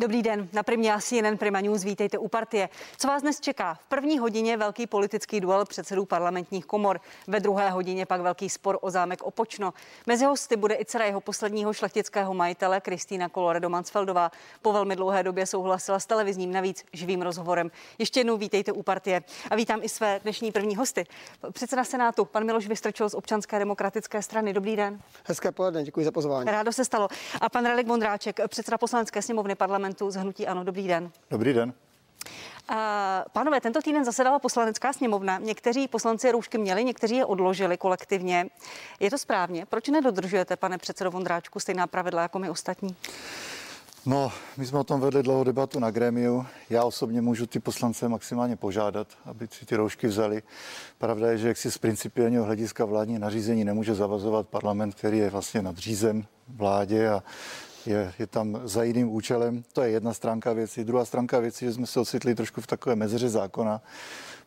Dobrý den, na Primě asi jen Prima News, vítejte u partie. Co vás dnes čeká? V první hodině velký politický duel předsedů parlamentních komor, ve druhé hodině pak velký spor o zámek Opočno. Mezi hosty bude i dcera jeho posledního šlechtického majitele Kristýna Koloredo Mansfeldová. Po velmi dlouhé době souhlasila s televizním navíc živým rozhovorem. Ještě jednou vítejte u partie a vítám i své dnešní první hosty. Předseda Senátu, pan Miloš Vystrčil z Občanské demokratické strany. Dobrý den. Hezké poledne, děkuji za pozvání. Rádo se stalo. A pan Relik Vondráček, předseda poslanecké sněmovny parlamentu parlamentu z Hnutí Ano. Dobrý den. Dobrý den. Uh, pánové, tento týden zasedala poslanecká sněmovna. Někteří poslanci roušky měli, někteří je odložili kolektivně. Je to správně? Proč nedodržujete, pane předsedo Vondráčku, stejná pravidla jako my ostatní? No, my jsme o tom vedli dlouhou debatu na grémiu. Já osobně můžu ty poslance maximálně požádat, aby si ty roušky vzali. Pravda je, že jak si z principiálního hlediska vládní nařízení nemůže zavazovat parlament, který je vlastně nadřízen vládě a je, je tam za jiným účelem. To je jedna stránka věci. Druhá stránka věci, že jsme se ocitli trošku v takové mezeře zákona,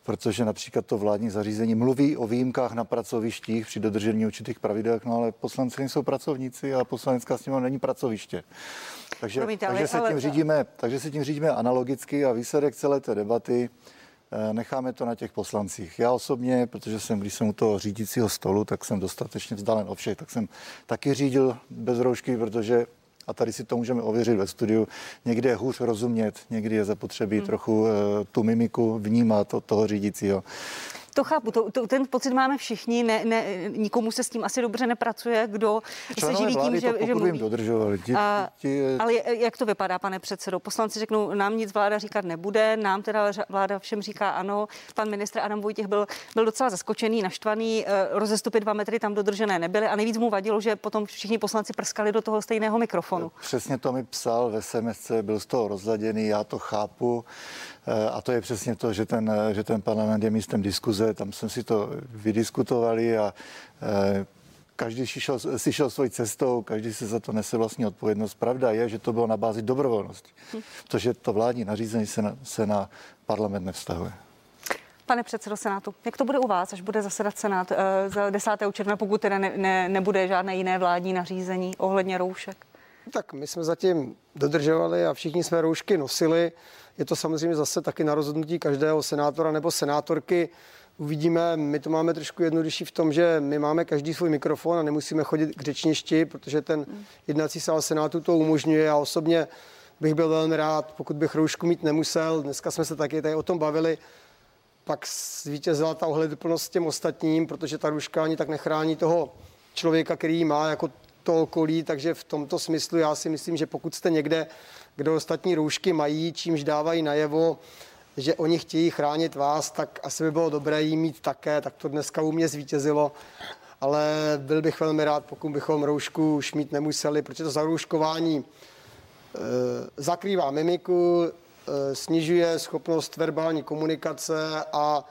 protože například to vládní zařízení mluví o výjimkách na pracovištích při dodržení určitých pravidel, no ale poslanci nejsou pracovníci a poslanecká sněmovna není pracoviště. Takže, Promiňte, takže, ale, se tím ale... řídíme, takže se tím řídíme analogicky a výsledek celé té debaty eh, necháme to na těch poslancích. Já osobně, protože jsem, když jsem u toho řídícího stolu, tak jsem dostatečně vzdálen o všech, tak jsem taky řídil bez roušky, protože a tady si to můžeme ověřit ve studiu, někdy je hůř rozumět, někdy je zapotřebí hmm. trochu uh, tu mimiku vnímat od toho řídícího. To chápu, to, to, ten pocit máme všichni, ne, ne, nikomu se s tím asi dobře nepracuje, kdo Členové se živí tím, že, to, že mluví. dodržovali. Ti, a, ti, ale jak to vypadá, pane předsedo? Poslanci řeknou, nám nic vláda říkat nebude, nám teda vláda všem říká ano. Pan ministr Adam Vojtěch byl, byl docela zaskočený, naštvaný, eh, rozestupy dva metry tam dodržené nebyly a nejvíc mu vadilo, že potom všichni poslanci prskali do toho stejného mikrofonu. Přesně to mi psal ve SMS, byl z toho rozladěný, já to chápu. Eh, a to je přesně to, že ten, eh, že ten parlament je místem diskuze, tam jsme si to vydiskutovali a eh, každý si šel, si šel svojí cestou, každý se za to nese vlastní odpovědnost. Pravda je, že to bylo na bázi dobrovolnosti, protože to vládní nařízení se na, se na parlament nevztahuje. Pane předsedo Senátu, jak to bude u vás, až bude zasedat Senát za 10. června, pokud teda ne, ne, nebude žádné jiné vládní nařízení ohledně roušek? Tak my jsme zatím dodržovali a všichni jsme roušky nosili. Je to samozřejmě zase taky na rozhodnutí každého senátora nebo senátorky. Uvidíme, my to máme trošku jednodušší v tom, že my máme každý svůj mikrofon a nemusíme chodit k řečništi, protože ten jednací sál Senátu to umožňuje. A osobně bych byl velmi rád, pokud bych roušku mít nemusel. Dneska jsme se taky tady o tom bavili. Pak zvítězila ta ohleduplnost těm ostatním, protože ta rouška ani tak nechrání toho člověka, který má jako to okolí, takže v tomto smyslu já si myslím, že pokud jste někde, kde ostatní roušky mají, čímž dávají najevo, že oni chtějí chránit vás, tak asi by bylo dobré jí mít také, tak to dneska u mě zvítězilo. Ale byl bych velmi rád, pokud bychom roušku už mít nemuseli, protože to zarouškování e, zakrývá mimiku, e, snižuje schopnost verbální komunikace a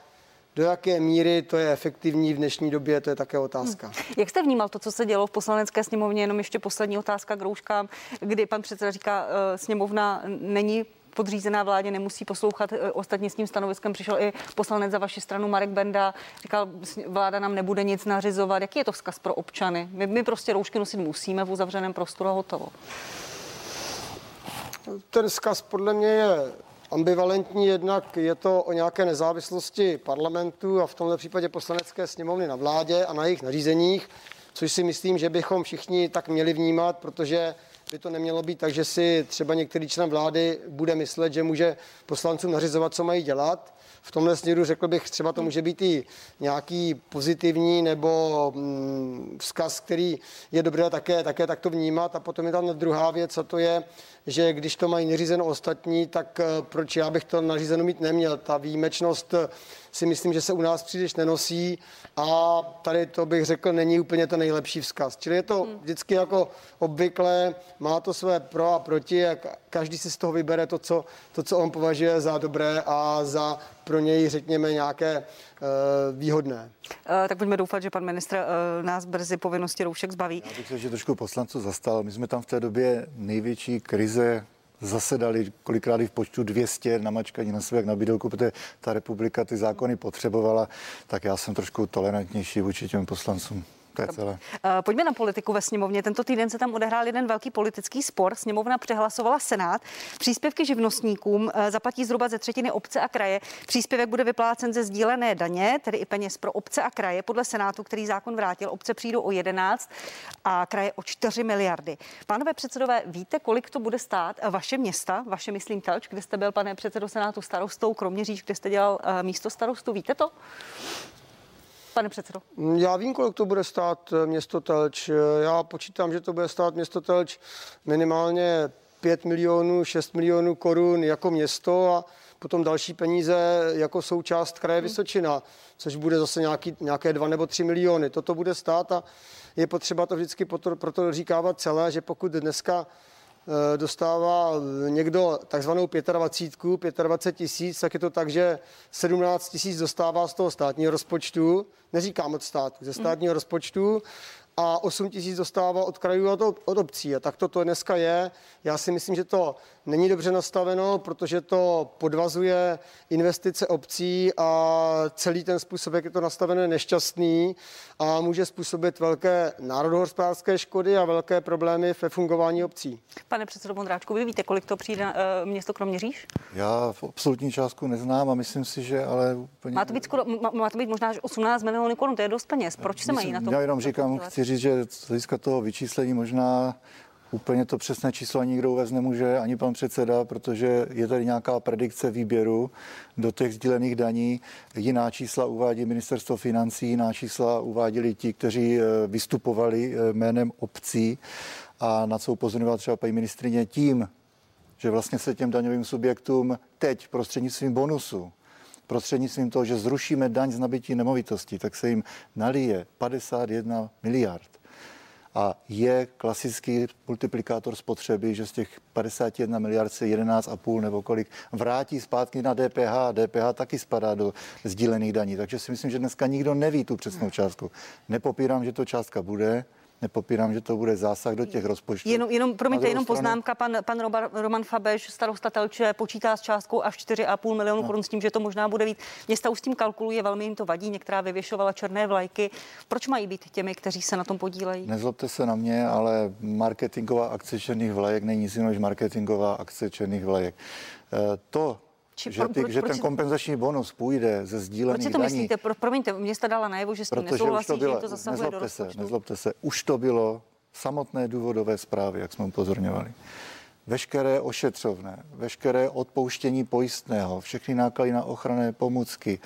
do jaké míry to je efektivní v dnešní době, to je také otázka. Hmm. Jak jste vnímal to, co se dělo v poslanecké sněmovně? Jenom ještě poslední otázka k rouškám, kdy pan předseda říká, uh, sněmovna není podřízená vládě nemusí poslouchat. Eh, ostatně s tím stanoviskem přišel i poslanec za vaši stranu Marek Benda. Říkal, vláda nám nebude nic nařizovat. Jaký je to vzkaz pro občany? My, my prostě roušky nosit musíme v uzavřeném prostoru a hotovo. Ten vzkaz podle mě je ambivalentní, jednak je to o nějaké nezávislosti parlamentu a v tomto případě poslanecké sněmovny na vládě a na jejich nařízeních, což si myslím, že bychom všichni tak měli vnímat, protože by to nemělo být tak, že si třeba některý člen vlády bude myslet, že může poslancům nařizovat, co mají dělat. V tomhle směru řekl bych, třeba to může být i nějaký pozitivní nebo mm, vzkaz, který je dobré také, také takto vnímat. A potom je tam druhá věc, a to je, že když to mají neřízeno ostatní, tak eh, proč já bych to nařízeno mít neměl? Ta výjimečnost si myslím, že se u nás příliš nenosí a tady to bych řekl, není úplně to nejlepší vzkaz. Čili je to hmm. vždycky jako obvykle, má to své pro a proti a každý si z toho vybere to, co, to, co on považuje za dobré a za pro něj, řekněme, nějaké uh, výhodné. Uh, tak pojďme doufat, že pan ministr uh, nás brzy povinnosti roušek zbaví. Já bych se že trošku poslanců zastal. My jsme tam v té době největší krize zasedali kolikrát i v počtu 200 namačkaní na sebe, jak na bídelku, protože ta republika ty zákony potřebovala, tak já jsem trošku tolerantnější vůči těm poslancům. To je celé. Eh, pojďme na politiku ve sněmovně. Tento týden se tam odehrál jeden velký politický spor. Sněmovna přehlasovala Senát. Příspěvky živnostníkům eh, zaplatí zhruba ze třetiny obce a kraje. Příspěvek bude vyplácen ze sdílené daně, tedy i peněz pro obce a kraje. Podle Senátu, který zákon vrátil, obce přijdou o 11 a kraje o 4 miliardy. Pánové předsedové, víte, kolik to bude stát vaše města, vaše myslím Telč, kde jste byl, pane předsedo Senátu, starostou, kromě říč, kde jste dělal místo starostu, víte to? Pane předsedo? Já vím, kolik to bude stát eh, město Telč. Já počítám, že to bude stát město Telč minimálně 5 milionů, 6 milionů korun jako město a potom další peníze jako součást kraje hmm. Vysočina, což bude zase nějaký, nějaké 2 nebo 3 miliony. Toto bude stát a je potřeba to vždycky proto, proto říkávat celé, že pokud dneska Eh, dostává někdo takzvanou 25, 25 tisíc, tak je to tak, že 17 tisíc dostává z toho státního rozpočtu, neříkám od státu, ze státního rozpočtu a 8 tisíc dostává od krajů a od, od obcí. A tak to, to dneska je. Já si myslím, že to není dobře nastaveno, protože to podvazuje investice obcí a celý ten způsob, jak je to nastaveno, je nešťastný a může způsobit velké národohospodářské škody a velké problémy ve fungování obcí. Pane předsedo Bondráčku, vy víte, kolik to přijde uh, město Kroměříž? Já v absolutní částku neznám a myslím si, že ale úplně... Má to být, skoro, má, má to být možná 18 milionů korun, to je dost peněz. Proč se mají na to? Já jenom říkám, chci říct, že z hlediska toho vyčíslení možná Úplně to přesné číslo ani nikdo uvést nemůže, ani pan předseda, protože je tady nějaká predikce výběru do těch sdílených daní. Jiná čísla uvádí ministerstvo financí, jiná čísla uváděli ti, kteří eh, vystupovali eh, jménem obcí a na co upozorňovala třeba paní ministrině tím, že vlastně se těm daňovým subjektům teď prostřednictvím bonusu prostřednictvím toho, že zrušíme daň z nabití nemovitosti, tak se jim nalije 51 miliard a je klasický multiplikátor spotřeby, že z těch 51 miliard se 11,5 nebo kolik vrátí zpátky na DPH. DPH taky spadá do sdílených daní, takže si myslím, že dneska nikdo neví tu přesnou částku. Nepopírám, že to částka bude, nepopírám, že to bude zásah do těch rozpočtů. Jenom, jenom promiňte, jenom stranu... poznámka, pan, pan Roman Fabeš, starosta Telče, počítá s částkou až 4,5 milionu no. korun s tím, že to možná bude víc. Města už s tím kalkuluje, velmi jim to vadí, některá vyvěšovala černé vlajky. Proč mají být těmi, kteří se na tom podílejí? Nezlobte se na mě, ale marketingová akce černých vlajek není nic než marketingová akce černých vlajek. E, to, či že, ty, proč, že ten kompenzační bonus půjde ze sdílených Proč si to daní, myslíte? Pro, promiňte, města dala najevo, že s tím nesouhlasí, to bylo, že to zasahuje nezlobte do se, nezlobte se, už to bylo samotné důvodové zprávy, jak jsme upozorňovali. Veškeré ošetřovné, veškeré odpouštění pojistného, všechny náklady na ochranné pomůcky,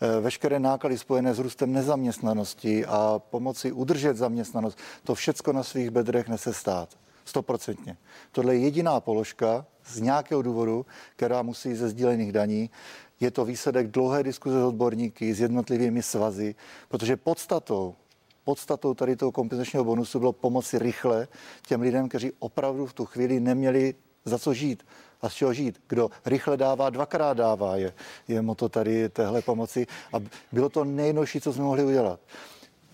eh, veškeré náklady spojené s růstem nezaměstnanosti a pomoci udržet zaměstnanost, to všecko na svých bedrech nese stát. Stoprocentně. Tohle je jediná položka z nějakého důvodu, která musí ze sdílených daní. Je to výsledek dlouhé diskuze s odborníky, s jednotlivými svazy, protože podstatou podstatou tady toho kompenzačního bonusu bylo pomoci rychle těm lidem, kteří opravdu v tu chvíli neměli za co žít a z čeho žít. Kdo rychle dává, dvakrát dává, je, je moto tady téhle pomoci. A bylo to nejnožší, co jsme mohli udělat.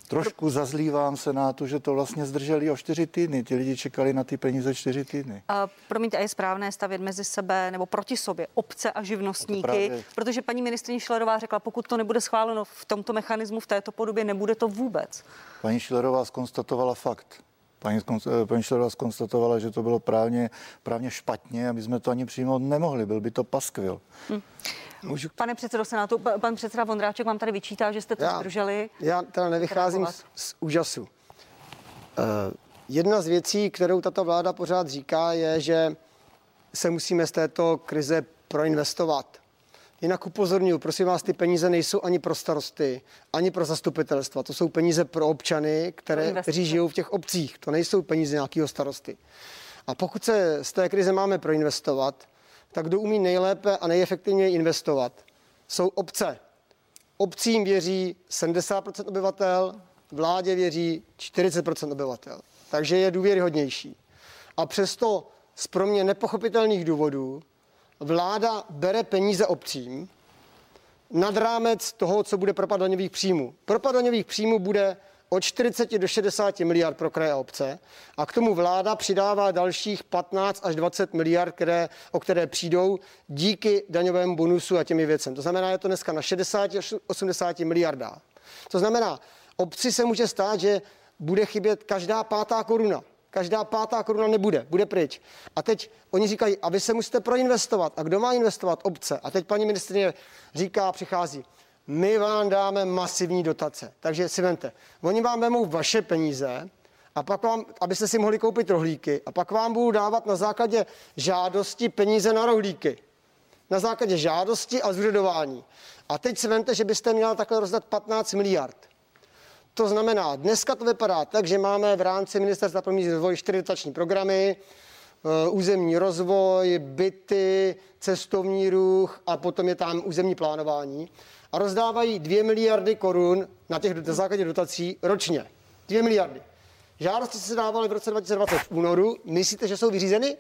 Trošku zazlívám se na to, že to vlastně zdrželi o čtyři týdny. Ti lidi čekali na ty peníze čtyři týdny. A promiňte, a je správné stavět mezi sebe nebo proti sobě obce a živnostníky, právě... protože paní ministrině Šlerová řekla, pokud to nebude schváleno v tomto mechanismu, v této podobě, nebude to vůbec. Paní Šlerová skonstatovala fakt. Paní, eh, paní Šlerová skonstatovala, že to bylo právně, právně špatně a my jsme to ani přijmout nemohli, byl by to paskvil. Hmm. Můžu... Pane předsedo Senátu, pan předseda Vondráček vám tady vyčítá, že jste to já, zdrželi. Já teda nevycházím z, z úžasu. Uh, jedna z věcí, kterou tato vláda pořád říká, je, že se musíme z této krize proinvestovat. Jinak upozorňuji, prosím vás, ty peníze nejsou ani pro starosty, ani pro zastupitelstva. To jsou peníze pro občany, které, kteří žijou v těch obcích. To nejsou peníze nějakého starosty. A pokud se z té krize máme proinvestovat, tak kdo umí nejlépe a nejefektivněji investovat, jsou obce. Obcím věří 70% obyvatel, vládě věří 40% obyvatel. Takže je důvěryhodnější. A přesto z pro mě nepochopitelných důvodů vláda bere peníze obcím nad rámec toho, co bude propad daňových příjmů. Propad daňových příjmů bude od 40 do 60 miliard pro kraje a obce a k tomu vláda přidává dalších 15 až 20 miliard, které, o které přijdou díky daňovému bonusu a těmi věcem. To znamená, je to dneska na 60 až 80 miliardách. To znamená, Obci se může stát, že bude chybět každá pátá koruna. Každá pátá koruna nebude, bude pryč. A teď oni říkají, a vy se musíte proinvestovat. A kdo má investovat? Obce. A teď paní ministrině říká, přichází, my vám dáme masivní dotace. Takže si vente, oni vám vemou vaše peníze, a pak vám, abyste si mohli koupit rohlíky, a pak vám budou dávat na základě žádosti peníze na rohlíky. Na základě žádosti a zúřadování. A teď si vente, že byste měla takhle rozdat 15 miliard. To znamená, dneska to vypadá tak, že máme v rámci Ministerstva pro místní rozvoj čtyři dotační programy, eh, územní rozvoj, byty, cestovní ruch a potom je tam územní plánování a rozdávají 2 miliardy korun na těch na základě dotací ročně. 2 miliardy. Žádosti se dávaly v roce 2020 v únoru. Myslíte, že jsou vyřízeny?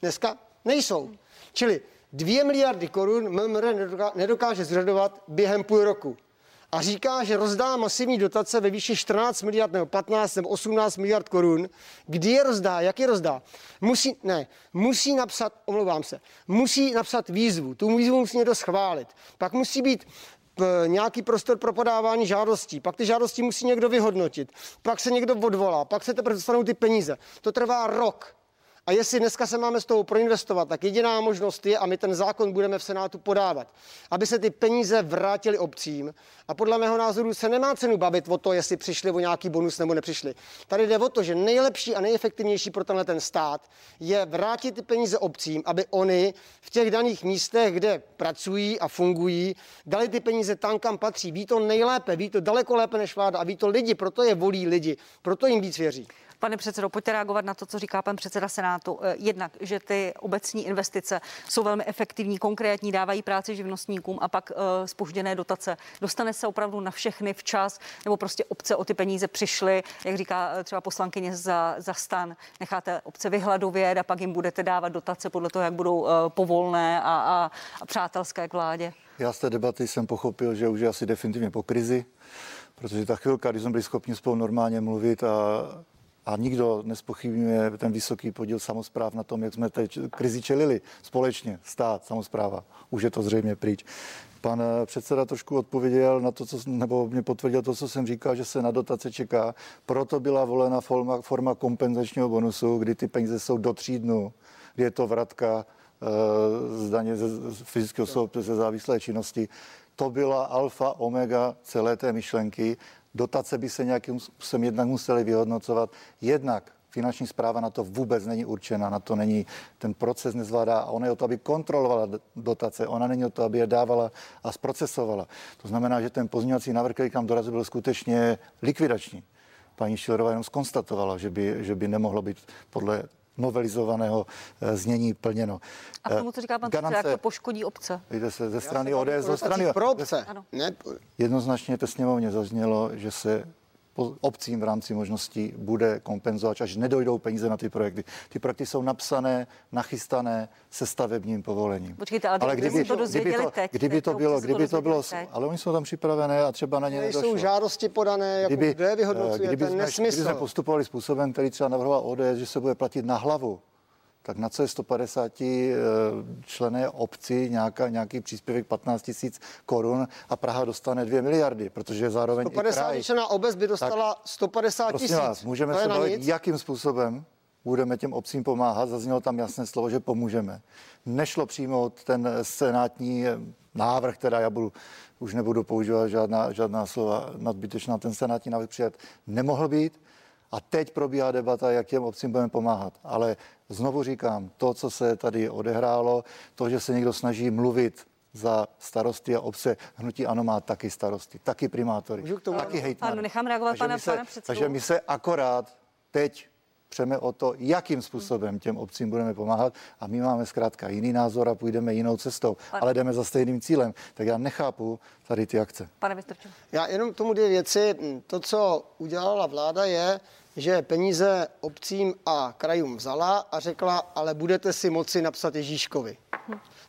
Dneska nejsou. Čili 2 miliardy korun MMR nedokáže zřadovat během půl roku a říká, že rozdá masivní dotace ve výši 14 miliard nebo 15 nebo 18 miliard korun. Kdy je rozdá? Jak je rozdá? Musí, ne, musí napsat, omlouvám se, musí napsat výzvu. Tu výzvu musí někdo schválit. Pak musí být nějaký prostor pro podávání žádostí. Pak ty žádosti musí někdo vyhodnotit. Pak se někdo odvolá. Pak se teprve dostanou ty peníze. To trvá rok. A jestli dneska se máme z toho proinvestovat, tak jediná možnost je, a my ten zákon budeme v Senátu podávat, aby se ty peníze vrátily obcím. A podle mého názoru se nemá cenu bavit o to, jestli přišli o nějaký bonus nebo nepřišli. Tady jde o to, že nejlepší a nejefektivnější pro tenhle ten stát je vrátit ty peníze obcím, aby oni v těch daných místech, kde pracují a fungují, dali ty peníze tam, kam patří. Ví to nejlépe, ví to daleko lépe než vláda a ví to lidi, proto je volí lidi, proto jim víc věří. Pane předsedo, pojďte reagovat na to, co říká pan předseda Senátu. Eh, jednak, že ty obecní investice jsou velmi efektivní, konkrétní, dávají práci živnostníkům a pak spožděné eh, dotace. Dostane se opravdu na všechny včas, nebo prostě obce o ty peníze přišly, jak říká eh, třeba poslankyně za, za stan, necháte obce vyhladovět a pak jim budete dávat dotace podle toho, jak budou povolné a, a, a přátelské k vládě. Já z té debaty jsem pochopil, že už je asi definitivně po krizi, protože ta chvilka, kdy jsme byli schopni spolu normálně mluvit a a nikdo nespochybňuje ten vysoký podíl samozpráv na tom, jak jsme teď krizi čelili společně, stát, samozpráva. Už je to zřejmě pryč. Pan eh, předseda trošku odpověděl na to, co, nebo mě potvrdil to, co jsem říkal, že se na dotace čeká. Proto byla volena forma, forma kompenzačního bonusu, kdy ty peníze jsou do tří dnů, kdy je to vratka e, z daně ze, fyzického osob ze závislé činnosti. To byla alfa, omega celé té myšlenky Dotace by se nějakým způsobem jednak museli vyhodnocovat. Jednak finanční zpráva na to vůbec není určena, na to není, ten proces nezvládá a ona je o to, aby kontrolovala dotace, ona není o to, aby je dávala a zprocesovala. To znamená, že ten pozměňovací návrh, který kam dorazil, byl skutečně likvidační. Paní Šilerová jenom skonstatovala, že by, že by nemohlo být podle novelizovaného eh, znění plněno. A tomu, co říká pan Garance, jak to poškodí obce? Víte se ze strany ODS, ze strany... Pro obce. Jednoznačně to sněmovně zaznělo, že se obcím v rámci možností bude kompenzovat, až nedojdou peníze na ty projekty. Ty projekty jsou napsané, nachystané se stavebním povolením. Počkejte, ale, ale kdyby, to kdyby to, teď, kdyby to bylo, kdyby to bylo, ale oni jsou tam připravené a třeba na ně nedošlo. Jsou žádosti podané, jako kdyby, kde vyhodnocujete, kdyby jsme, nesmysl. Kdyby jsme postupovali způsobem, který třeba navrhoval ODS, že se bude platit na hlavu, tak na co je 150 eh, člené obci nějaká, nějaký příspěvek 15 tisíc korun a Praha dostane 2 miliardy, protože zároveň 150 kraj, člená obec by dostala tak, 150 tisíc. Vás, můžeme to se bavit, jakým způsobem budeme těm obcím pomáhat. Zaznělo tam jasné slovo, že pomůžeme. Nešlo přijmout ten senátní eh, návrh, teda já budu, už nebudu používat žádná, žádná slova nadbytečná, ten senátní návrh přijat nemohl být. A teď probíhá debata, jak těm obcím budeme pomáhat. Ale znovu říkám, to, co se tady odehrálo, to, že se někdo snaží mluvit za starosty a obce. Hnutí ano má taky starosty, taky primátory, taky hejtmany. Ano, nechám reagovat pana, se, pana předsedu. Takže my se akorát teď přeme o to, jakým způsobem těm obcím budeme pomáhat a my máme zkrátka jiný názor a půjdeme jinou cestou, Pane. ale jdeme za stejným cílem. Tak já nechápu tady ty akce. Pane Vystrčil. Já jenom tomu dvě věci. To, co udělala vláda, je, že peníze obcím a krajům vzala a řekla, ale budete si moci napsat Ježíškovi.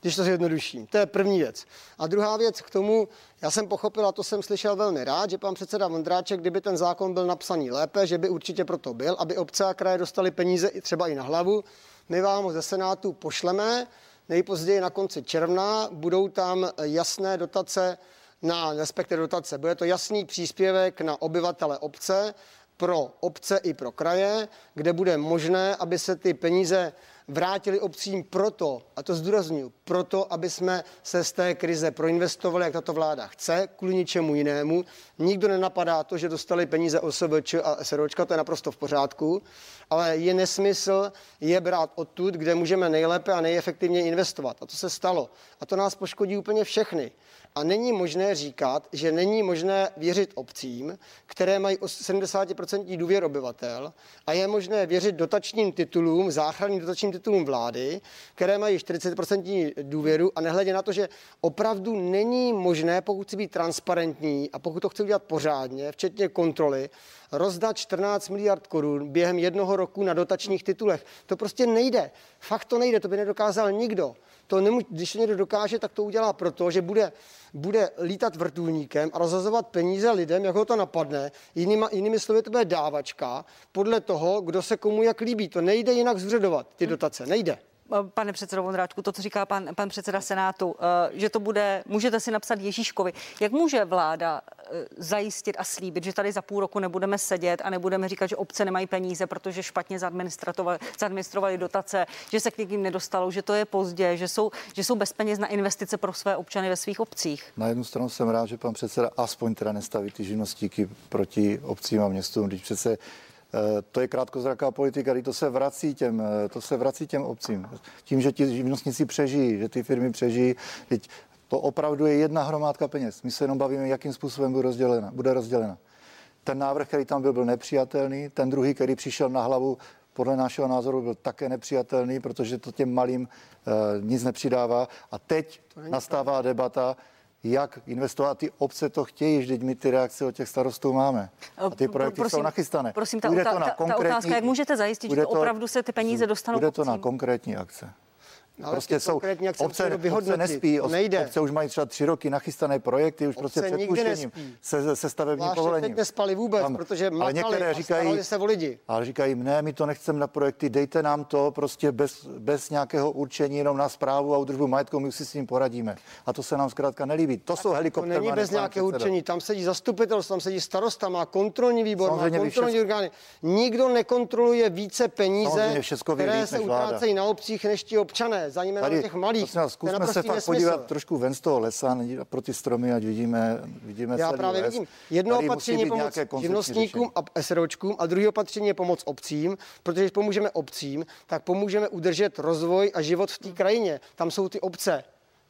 Když to zjednoduším. To je první věc. A druhá věc k tomu, já jsem pochopil, a to jsem slyšel velmi rád, že pan předseda Vondráček, kdyby ten zákon byl napsaný lépe, že by určitě proto byl, aby obce a kraje dostali peníze třeba i na hlavu. My vám ho ze Senátu pošleme, nejpozději na konci června. Budou tam jasné dotace na respektive dotace. Bude to jasný příspěvek na obyvatele obce, pro obce i pro kraje, kde bude možné, aby se ty peníze vrátili obcím proto, a to zdůraznuju, proto, aby jsme se z té krize proinvestovali, jak tato vláda chce, kvůli ničemu jinému. Nikdo nenapadá to, že dostali peníze OSVČ a SROčka, to je naprosto v pořádku, ale je nesmysl je brát odtud, kde můžeme nejlépe a nejefektivněji investovat. A to se stalo. A to nás poškodí úplně všechny. A není možné říkat, že není možné věřit obcím, které mají 70% důvěr obyvatel a je možné věřit dotačním titulům, záchranným dotačním titulům vlády, které mají 40% důvěru a nehledě na to, že opravdu není možné, pokud chci být transparentní a pokud to chci udělat pořádně, včetně kontroly, rozdat 14 miliard korun během jednoho roku na dotačních titulech. To prostě nejde. Fakt to nejde, to by nedokázal nikdo. To nemů- když to někdo dokáže, tak to udělá proto, že bude, bude lítat vrtulníkem a rozhazovat peníze lidem, jak ho to napadne. Jinými, jinými slovy, to bude dávačka podle toho, kdo se komu jak líbí. To nejde jinak zředovat, ty dotace. Nejde. Pane předsedo Vondráčku, to, co říká pan, pan předseda Senátu, eh, že to bude, můžete si napsat Ježíškovi. Jak může vláda eh, zajistit a slíbit, že tady za půl roku nebudeme sedět a nebudeme říkat, že obce nemají peníze, protože špatně zadministrovali, dotace, že se k někým nedostalo, že to je pozdě, že jsou, že jsou bez peněz na investice pro své občany ve svých obcích? Na jednu stranu jsem rád, že pan předseda aspoň teda nestaví ty živnostíky proti obcím a městům, když přece to je krátkozraká politika, kdy to se vrací těm, eh, to se vrací těm obcím. Tím, že ti živnostníci přežijí, že ty firmy přežijí, teď to opravdu je jedna hromádka peněz. My se jenom bavíme, jakým způsobem bude rozdělena. Bude rozdělena. Ten návrh, který tam byl, byl nepřijatelný. Ten druhý, který přišel na hlavu, podle našeho názoru byl také nepřijatelný, protože to těm malým e, nic nepřidává. A teď nastává debata, jak investovat. Ty obce to chtějí, vždyť my ty reakce od těch starostů máme. A ty projekty prosím, jsou nachystané. Prosím, ta, ta, ta, ta otázka, jak můžete zajistit, že to opravdu se ty peníze dostanou Bude to obcím? na konkrétní akce. Ale prostě jsou obce, obce nespí, nejde. obce už mají třeba tři roky nachystané projekty, už prostě obce prostě před puštěním se, se stavebním povolením. teď nespali vůbec, Tam, protože ale některé říkají, se o lidi. Ale říkají, ne, my to nechceme na projekty, dejte nám to prostě bez, bez nějakého určení, jenom na zprávu a udržbu majetku, my si s tím poradíme. A to se nám zkrátka nelíbí. To jsou helikoptery. To není bez nějakého určení, tam sedí zastupitelstvo, tam sedí starosta, má kontrolní výbor, má kontrolní orgány. Nikdo nekontroluje více peníze, které se utrácejí na obcích než ti občané zejména těch malých. Vás, zkusme se fakt podívat trošku ven z toho lesa, pro ty stromy, ať vidíme, vidíme Já právě les. vidím. Jedno Tady opatření je pomoc živnostníkům a SROčkům a druhé opatření je pomoc obcím, protože když pomůžeme obcím, tak pomůžeme udržet rozvoj a život v té krajině. Tam jsou ty obce.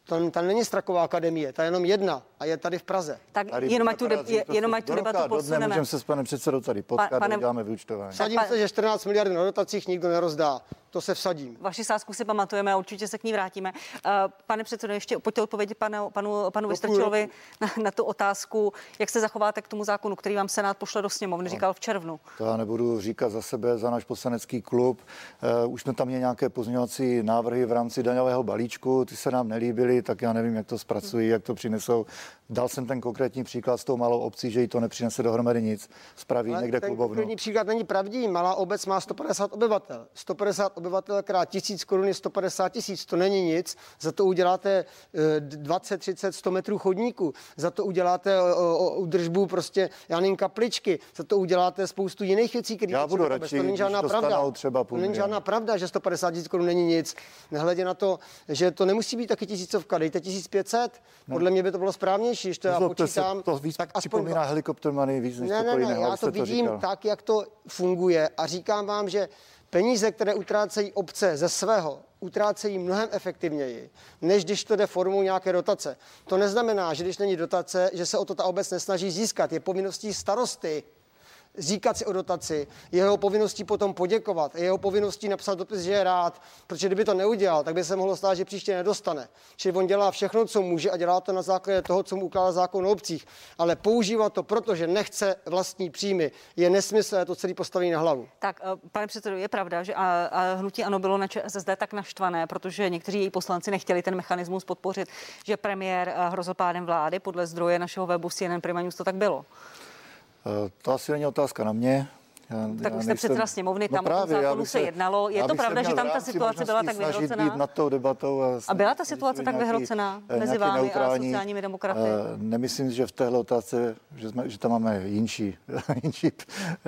Tam, tam není Straková akademie, ta je jenom jedna a je tady v Praze. Tak tady jenom ať tu, de, je, jenom ať tu debatu posuneme. Můžeme se s panem předsedou tady potkat pa, pane, dáme vyučtování. Sadím se, že 14 miliard na dotacích nikdo nerozdá. To se vsadím. Vaši sázku si pamatujeme a určitě se k ní vrátíme. Uh, pane předsedo, ještě pojďte odpovědět panu, panu, panu Vystrčilovi na, na tu otázku, jak se zachováte k tomu zákonu, který vám Senát pošle do sněmovny, no, říkal v červnu. To já nebudu říkat za sebe, za náš poslanecký klub. Uh, už jsme tam měli nějaké pozměňovací návrhy v rámci daňového balíčku, ty se nám nelíbily, tak já nevím, jak to zpracují, jak to přinesou. Dal jsem ten konkrétní příklad s tou malou obcí, že jí to nepřinese dohromady nic. Spraví Ale někde ten klubovnu. Konkrétní příklad není pravdivý. Malá obec má 150 obyvatel. 150 obyvatel krát tisíc korun je 150 tisíc. To není nic. Za to uděláte 20, 30, 100 metrů chodníku. Za to uděláte udržbu prostě, já nevím, kapličky. Za to uděláte spoustu jiných věcí, které já budu radši, to není žádná pravda. Třeba to není žádná pravda, že 150 tisíc korun není nic. Nehledě na to, že to nemusí být taky tisícovka. Dejte 1500. No. Podle mě by to bylo správnější když to já počítám. Se, to víc tak aspoň připomíná helikoptermany víc než ne, ne, ne, já to vidím to tak, jak to funguje a říkám vám, že peníze, které utrácejí obce ze svého, utrácejí mnohem efektivněji, než když to jde formou nějaké dotace. To neznamená, že když není dotace, že se o to ta obec nesnaží získat. Je povinností starosty říkat si o dotaci, jeho povinností potom poděkovat, jeho povinností napsat dopis, že je rád, protože kdyby to neudělal, tak by se mohlo stát, že příště nedostane. Čili on dělá všechno, co může a dělá to na základě toho, co mu ukládá zákon o obcích. Ale používat to, protože nechce vlastní příjmy, je nesmysl, to celý postaví na hlavu. Tak, eh, pane předsedo, je pravda, že a, a hnutí ano bylo na ČSSD tak naštvané, protože někteří její poslanci nechtěli ten mechanismus podpořit, že premiér eh, hrozil pádem vlády. Podle zdroje našeho webu CNN Prima News to tak bylo. Eh, to asi není otázka na mě. Já, tak já už jste předseda sněmovny, tam no právě, o tom zákonu se, se jednalo. Je to pravda, že tam ta situace byla tak vyhrocená? Být nad tou debatou a, a byla ta situace tak vyhrocená eh, mezi vámi a sociálními demokraty? Uh, nemyslím, že v téhle otázce, že, jsme, že tam máme jinší, jinší,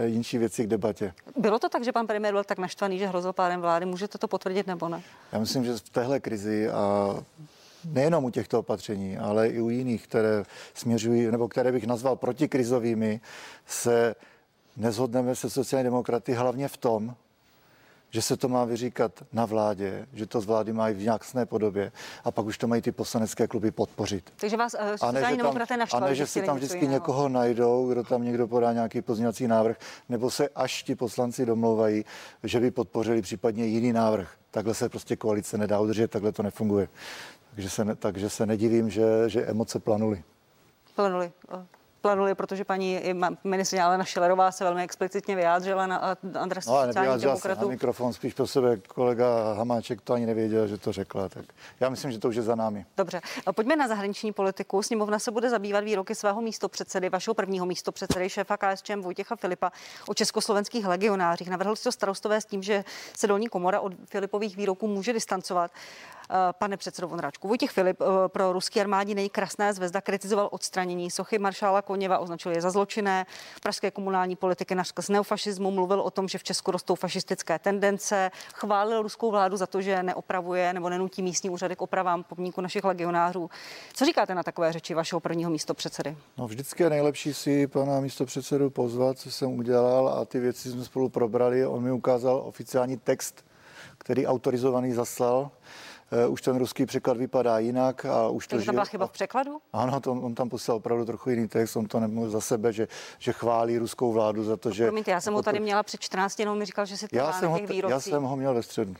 jinší věci k debatě. Bylo to tak, že pan premiér byl tak naštvaný, že hrozil pádem vlády? Můžete to potvrdit nebo ne? Já myslím, že v téhle krizi a nejenom u těchto opatření, ale i u jiných, které směřují, nebo které bych nazval protikrizovými, se nezhodneme se sociální demokraty hlavně v tom, že se to má vyříkat na vládě, že to z vlády mají v nějaké podobě a pak už to mají ty poslanecké kluby podpořit. Takže vás uh, a ne, že tam, a ne, že si tam vždycky jiného. někoho najdou, kdo tam někdo podá nějaký pozměňovací návrh, nebo se až ti poslanci domlouvají, že by podpořili případně jiný návrh. Takhle se prostě koalice nedá udržet, takhle to nefunguje. Takže se, ne, takže se nedivím, že, že emoce planuly. Planuly plánuje, protože paní ministrině Alena Šilerová se velmi explicitně vyjádřila na adresu no, sociálních demokratů. Na mikrofon spíš pro sebe kolega Hamáček to ani nevěděl, že to řekla. Tak já myslím, že to už je za námi. Dobře, pojďme na zahraniční politiku. Sněmovna se bude zabývat výroky svého místopředsedy, vašeho prvního místopředsedy, šéfa KSČM Vojtěcha Filipa o československých legionářích. Navrhl si to starostové s tím, že se dolní komora od Filipových výroků může distancovat. Eh, pane předsedo Vonráčku. Vojtěch Filip eh, pro ruský armádní nejkrásná zvezda kritizoval odstranění sochy maršála Koněva, označil je za zločinné. Pražské komunální politiky z neofašismu mluvil o tom, že v Česku rostou fašistické tendence, chválil ruskou vládu za to, že neopravuje nebo nenutí místní úřady k opravám pomníku našich legionářů. Co říkáte na takové řeči vašeho prvního místo předsedy? No vždycky je nejlepší si pana místo předsedu pozvat, co jsem udělal a ty věci jsme spolu probrali. On mi ukázal oficiální text, který autorizovaný zaslal už ten ruský překlad vypadá jinak. A už to, to byla chyba v překladu? Ano, to, on tam poslal opravdu trochu jiný text, on to nemůže za sebe, že, že chválí ruskou vládu za to, že... Promiňte, já jsem ho tady měla před 14, jenom mi říkal, že si to já jsem, ho, já jsem ho měl ve středu.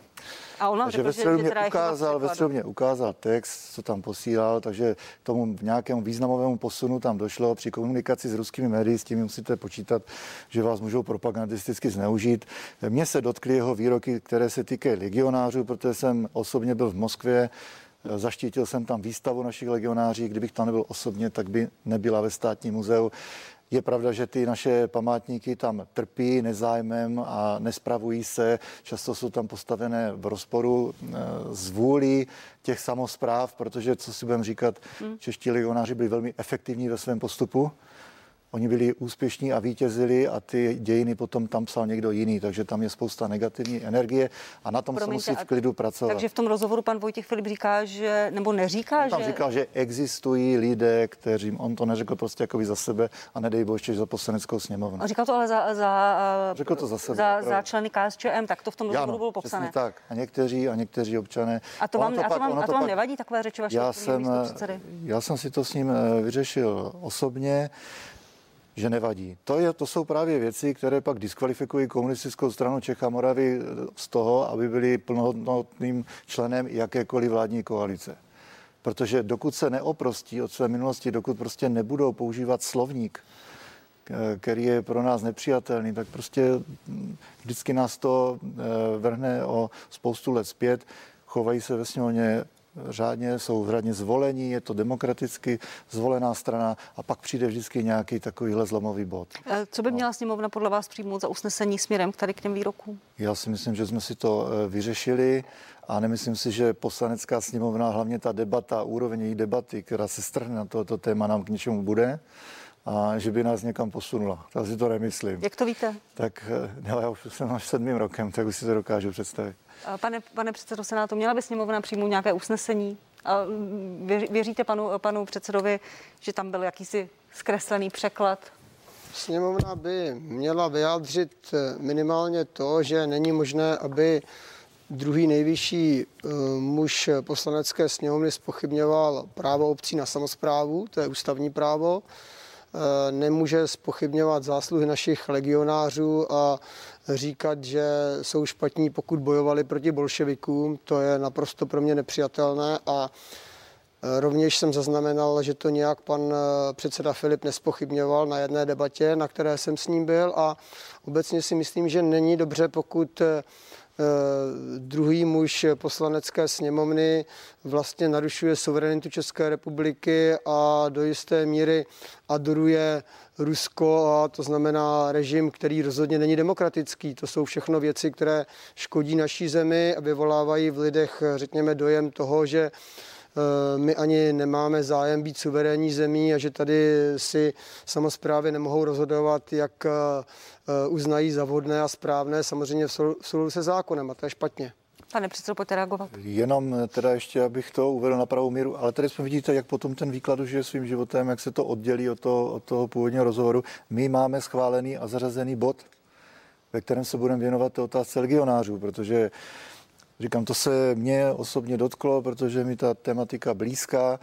A on že ve středu mě ukázal, ve mě ukázal text, co tam posílal, takže tomu nějakému významovému posunu tam došlo při komunikaci s ruskými médii, s tím musíte počítat, že vás můžou propagandisticky zneužít. Mně se dotkly jeho výroky, které se týkají legionářů, protože jsem osobně byl v Moskvě, Zaštítil jsem tam výstavu našich legionáří. Kdybych tam nebyl osobně, tak by nebyla ve státním muzeu. Je pravda, že ty naše památníky tam trpí nezájmem a nespravují se. Často jsou tam postavené v rozporu eh, s vůlí těch samozpráv, protože, co si budeme říkat, hmm. čeští legionáři byli velmi efektivní ve svém postupu. Oni byli úspěšní a vítězili a ty dějiny potom tam psal někdo jiný, takže tam je spousta negativní energie a na tom Promiňte, se musí v klidu pracovat. Takže v tom rozhovoru pan Vojtěch Filip říká, že, nebo neříká, on tam že... říkal, že existují lidé, kteří, on to neřekl prostě jako za sebe a nedej bože za poslaneckou sněmovnu. On říkal to ale za, za, řekl to za, sebe, za, za členy KSČM, tak to v tom rozhovoru bylo popsané. tak. A někteří, a někteří občané. A to vám, to a to vám, a to vám pak, nevadí takové řeči vašeho já jsem, já jsem si to s ním eh, vyřešil osobně že nevadí. To, je, to jsou právě věci, které pak diskvalifikují komunistickou stranu Čech a Moravy z toho, aby byli plnohodnotným členem jakékoliv vládní koalice. Protože dokud se neoprostí od své minulosti, dokud prostě nebudou používat slovník, který je pro nás nepřijatelný, tak prostě vždycky nás to eh, vrhne o spoustu let zpět. Chovají se ve sněmovně řádně, jsou řádně zvolení, je to demokraticky zvolená strana a pak přijde vždycky nějaký takovýhle zlomový bod. Eh, co by no. měla sněmovna podle vás přijmout za usnesení směrem k tady k těm výrokům? Já si myslím, že jsme si to eh, vyřešili a nemyslím si, že poslanecká sněmovna, hlavně ta debata, úroveň její debaty, která se strhne na tohoto téma, nám k něčemu bude a že by nás někam posunula. Tak si to nemyslím. Jak to víte? Tak eh, no, já už jsem až sedmým rokem, tak už si to dokážu představit. Pane, pane předsedo Senátu, měla by sněmovna přijmout nějaké usnesení? A věříte panu, panu předsedovi, že tam byl jakýsi zkreslený překlad? Sněmovna by měla vyjádřit eh, minimálně to, že není možné, aby druhý nejvyšší uh, muž poslanecké sněmovny spochybňoval právo obcí na samozprávu, to je ústavní právo. Eh, nemůže spochybňovat zásluhy našich legionářů a říkat, že jsou špatní, pokud bojovali proti bolševikům. To je naprosto pro mě nepřijatelné a eh, Rovněž jsem zaznamenal, že to nějak pan eh, předseda Filip nespochybňoval na jedné debatě, na které jsem s ním byl a obecně si myslím, že není dobře, pokud druhý muž poslanecké sněmovny vlastně narušuje suverenitu České republiky a do jisté míry adoruje Rusko a to znamená režim, který rozhodně není demokratický. To jsou všechno věci, které škodí naší zemi a vyvolávají v lidech, řekněme, dojem toho, že Eh, my ani nemáme zájem být suverénní zemí a že tady si samozprávy nemohou rozhodovat, jak eh, eh, uznají za vhodné a správné, samozřejmě v souladu se zákonem a to je špatně. Pane předsedo, pojďte reagovat. Jenom teda ještě, abych to uvedl na pravou míru, ale tady jsme vidíte, jak potom ten výklad už je svým životem, jak se to oddělí od toho, od toho původního rozhovoru. My máme schválený a zařazený bod, ve kterém se budeme věnovat té otázce legionářů, protože Říkám, to se mě osobně dotklo, protože mi ta tematika blízká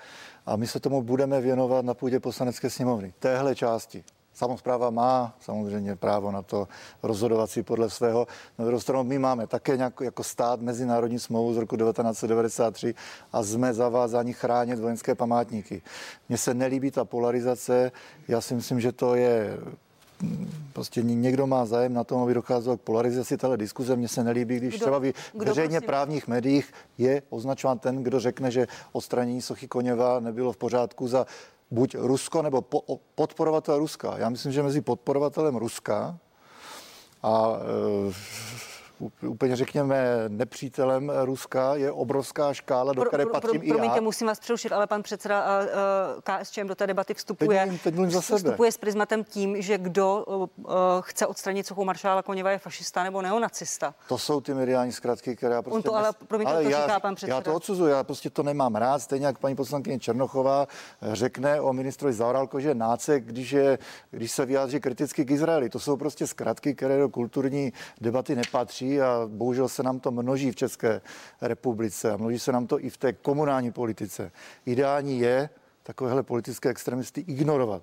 a my se tomu budeme věnovat na půdě poslanecké sněmovny. Téhle části. Samozpráva má samozřejmě právo na to rozhodovat si podle svého. Na druhou stranu my máme také nějak, jako stát mezinárodní smlouvu z roku 1993 a jsme zavázáni chránit vojenské památníky. Mně se nelíbí ta polarizace. Já si myslím, že to je prostě někdo má zájem na tom, aby docházelo k polarizaci téhle diskuze. Mně se nelíbí, když kdo, třeba v veřejně prosím? právních médiích je označován ten, kdo řekne, že odstranění sochy Koněva nebylo v pořádku za buď Rusko nebo po, podporovatel Ruska. Já myslím, že mezi podporovatelem Ruska a e, úplně řekněme nepřítelem Ruska je obrovská škála, do které pro, pro, patřím pro, i já. Promiňte, musím vás přerušit, ale pan předseda uh, KSČM do té debaty vstupuje, teď mluvím, teď mluvím za sebe. vstupuje s prismatem tím, že kdo uh, chce odstranit sochu maršála Koněva je fašista nebo neonacista. To jsou ty mediální zkratky, které já prostě... On to ale, promiňte, ale to já, říká pan předseda. Já to odsuzuji, já prostě to nemám rád, stejně jak paní poslankyně Černochová řekne o ministrovi Zaorálko, že náce, když, je, když se vyjádří kriticky k Izraeli. To jsou prostě zkratky, které do kulturní debaty nepatří množí a bohužel se nám to množí v České republice a množí se nám to i v té komunální politice. Ideální je takovéhle politické extremisty ignorovat.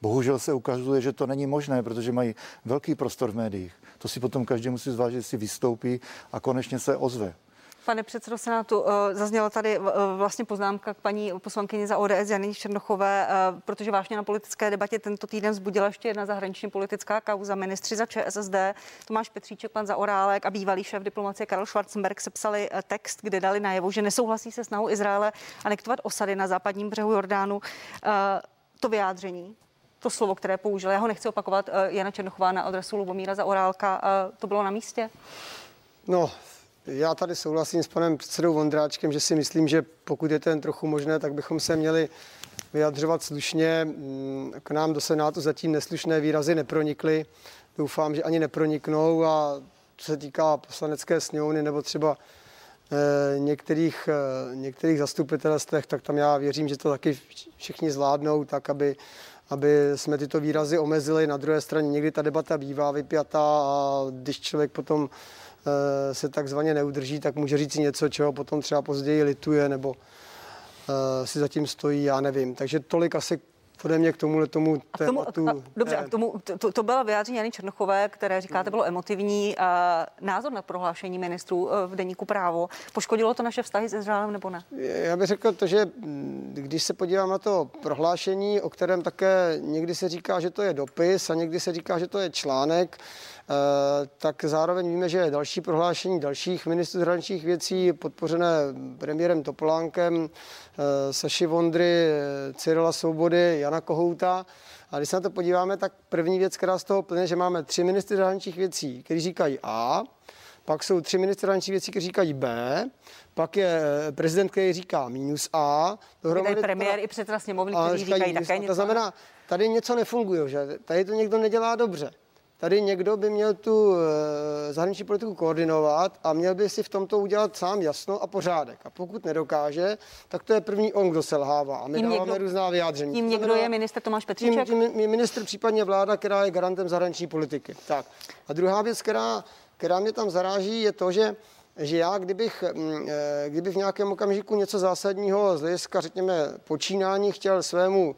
Bohužel se ukazuje, že to není možné, protože mají velký prostor v médiích. To si potom každý musí zvážit, jestli vystoupí a konečně se ozve. Pane předsedo Senátu, eh, zazněla tady eh, vlastně poznámka k paní poslankyni za ODS Jany Černochové, eh, protože vážně na politické debatě tento týden vzbudila ještě jedna zahraniční politická kauza. Ministři za ČSSD, Tomáš Petříček, pan Zaorálek a bývalý šéf diplomacie Karel Schwarzenberg sepsali text, kde dali najevo, že nesouhlasí se snahou Izraele anektovat osady na západním břehu Jordánu. To vyjádření to slovo, které použil, já ho nechci opakovat, Jana Černochová na adresu Lubomíra za Orálka, to bylo na místě? No, já tady souhlasím s panem předsedou Vondráčkem, že si myslím, že pokud je to jen trochu možné, tak bychom se měli vyjadřovat slušně. Mm, k nám do Senátu zatím neslušné výrazy nepronikly. Doufám, že ani neproniknou a co se týká poslanecké sněmovny nebo třeba eh, některých, eh, některých zastupitelstech, tak tam já věřím, že to taky všichni zvládnou, tak aby, aby jsme tyto výrazy omezili. Na druhé straně někdy ta debata bývá vypjatá a když člověk potom se takzvaně neudrží, tak může říct něco, čeho potom třeba později lituje nebo eh, si zatím stojí, já nevím. Takže tolik asi ode mě k tomuhle tomu a k tomu, tématu. A, dobře, a k tomu, to, to byla vyjádření Jany Černochové, které říkáte bylo emotivní. A názor na prohlášení ministrů eh, v deníku právo. Poškodilo to naše vztahy s Izraelem nebo ne? Já bych řekl to, že mm, když se podívám na to prohlášení, o kterém také někdy se říká, že to je dopis a někdy se říká, že to je článek, Eh, tak zároveň víme, že další prohlášení dalších ministrů zahraničních věcí podpořené premiérem Topolánkem, eh, Saši Vondry, eh, Cyrila Svobody, Jana Kohouta. A když se na to podíváme, tak první věc, která z toho plyne, že máme tři ministry zahraničních věcí, kteří říkají A, pak jsou tři ministry zahraničních věcí, kteří říkají B, pak je prezident, který říká minus A. Dohromady tady premiér teda, i předseda sněmovny, kteří říkají, říkají také něco. To znamená, tady něco nefunguje, že? Tady to někdo nedělá dobře tady někdo by měl tu e, zahraniční politiku koordinovat a měl by si v tomto udělat sám jasno a pořádek. A pokud nedokáže, tak to je první on, kdo selhává. A my tím dáváme někdo, různá vyjádření. Tím někdo je minister Tomáš Petříček? Tím, tím minister, případně vláda, která je garantem zahraniční politiky. Tak. A druhá věc, která, která mě tam zaráží, je to, že že já, kdybych, mm, eh, kdyby v nějakém okamžiku něco zásadního z hlediska, řekněme, počínání chtěl svému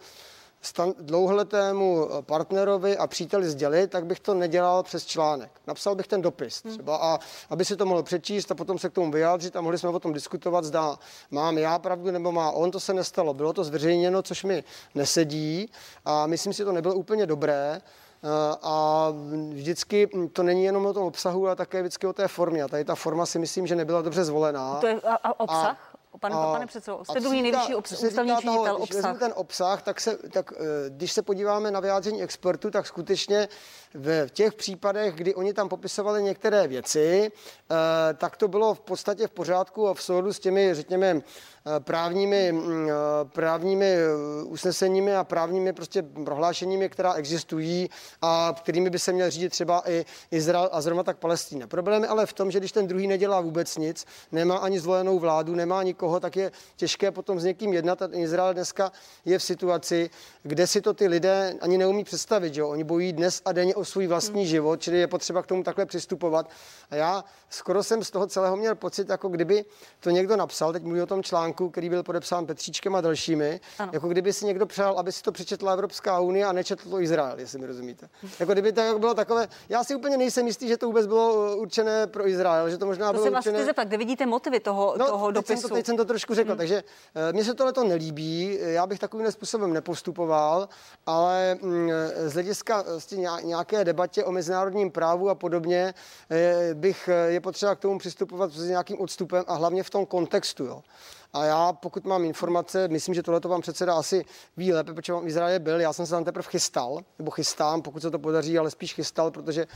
stan- dlouholetému eh, partnerovi a příteli sdělit, tak bych to nedělal přes článek. Napsal bych ten dopis hmm. třeba a aby si to mohl přečíst a potom se k tomu vyjádřit a mohli jsme o tom diskutovat, zda mám já pravdu nebo má on, to se nestalo. Bylo to zveřejněno, což mi nesedí a myslím si, že to nebylo úplně dobré. a vždycky to není jenom o tom obsahu, ale také vždycky o té formě. A tady ta forma si myslím, že nebyla dobře zvolená. To je a, a obsah? A, Pane, a, pane předsedo, jste druhý nejvyšší obs- ústavní činitel obsah. Když ten obsah, tak, se, tak eh, když se podíváme na vyjádření expertu, tak skutečně v těch případech, kdy oni tam popisovali některé věci, eh, tak to bylo v podstatě v pořádku a v souladu s těmi, řekněme, právními, mm, eh, právními eh, usneseními a právními prostě prohlášeními, která existují a kterými by se měl řídit třeba i Izrael a zrovna tak Palestína. Problém je ale v tom, že když ten druhý nedělá vůbec nic, nemá ani zvolenou vládu, nemá nikoho, tak je těžké potom s někým jednat. A Izrael dneska je v situaci, kde si to ty lidé ani neumí představit. Že? Oni bojí dnes a denně o svůj vlastní hmm. život, čili je potřeba k tomu takhle přistupovat. A já skoro jsem z toho celého měl pocit, jako kdyby to někdo napsal, teď mluví o tom článku, článku, který byl podepsán Petříčkem a dalšími, ano. jako kdyby si někdo přál, aby si to přečetla Evropská unie a nečetl to Izrael, jestli mi rozumíte. Jako kdyby to bylo takové, já si úplně nejsem jistý, že to vůbec bylo uh, určené pro Izrael, že to možná to bylo se určené... zeptat, kde vidíte motivy toho, no, toho teď dopisu? Jsem to, teď jsem to trošku řekl, hmm. takže uh, mně se tohle to nelíbí, já bych takovým způsobem nepostupoval, ale mm, z hlediska vlastně nějaké debatě o mezinárodním právu a podobně bych je potřeba k tomu přistupovat s nějakým odstupem a hlavně v tom kontextu. Jo. A já, pokud mám informace, myslím, že tohle to vám předseda asi ví lépe, protože v Izraeli byl. Já jsem se tam teprve chystal, nebo chystám, pokud se to podaří, ale spíš chystal, protože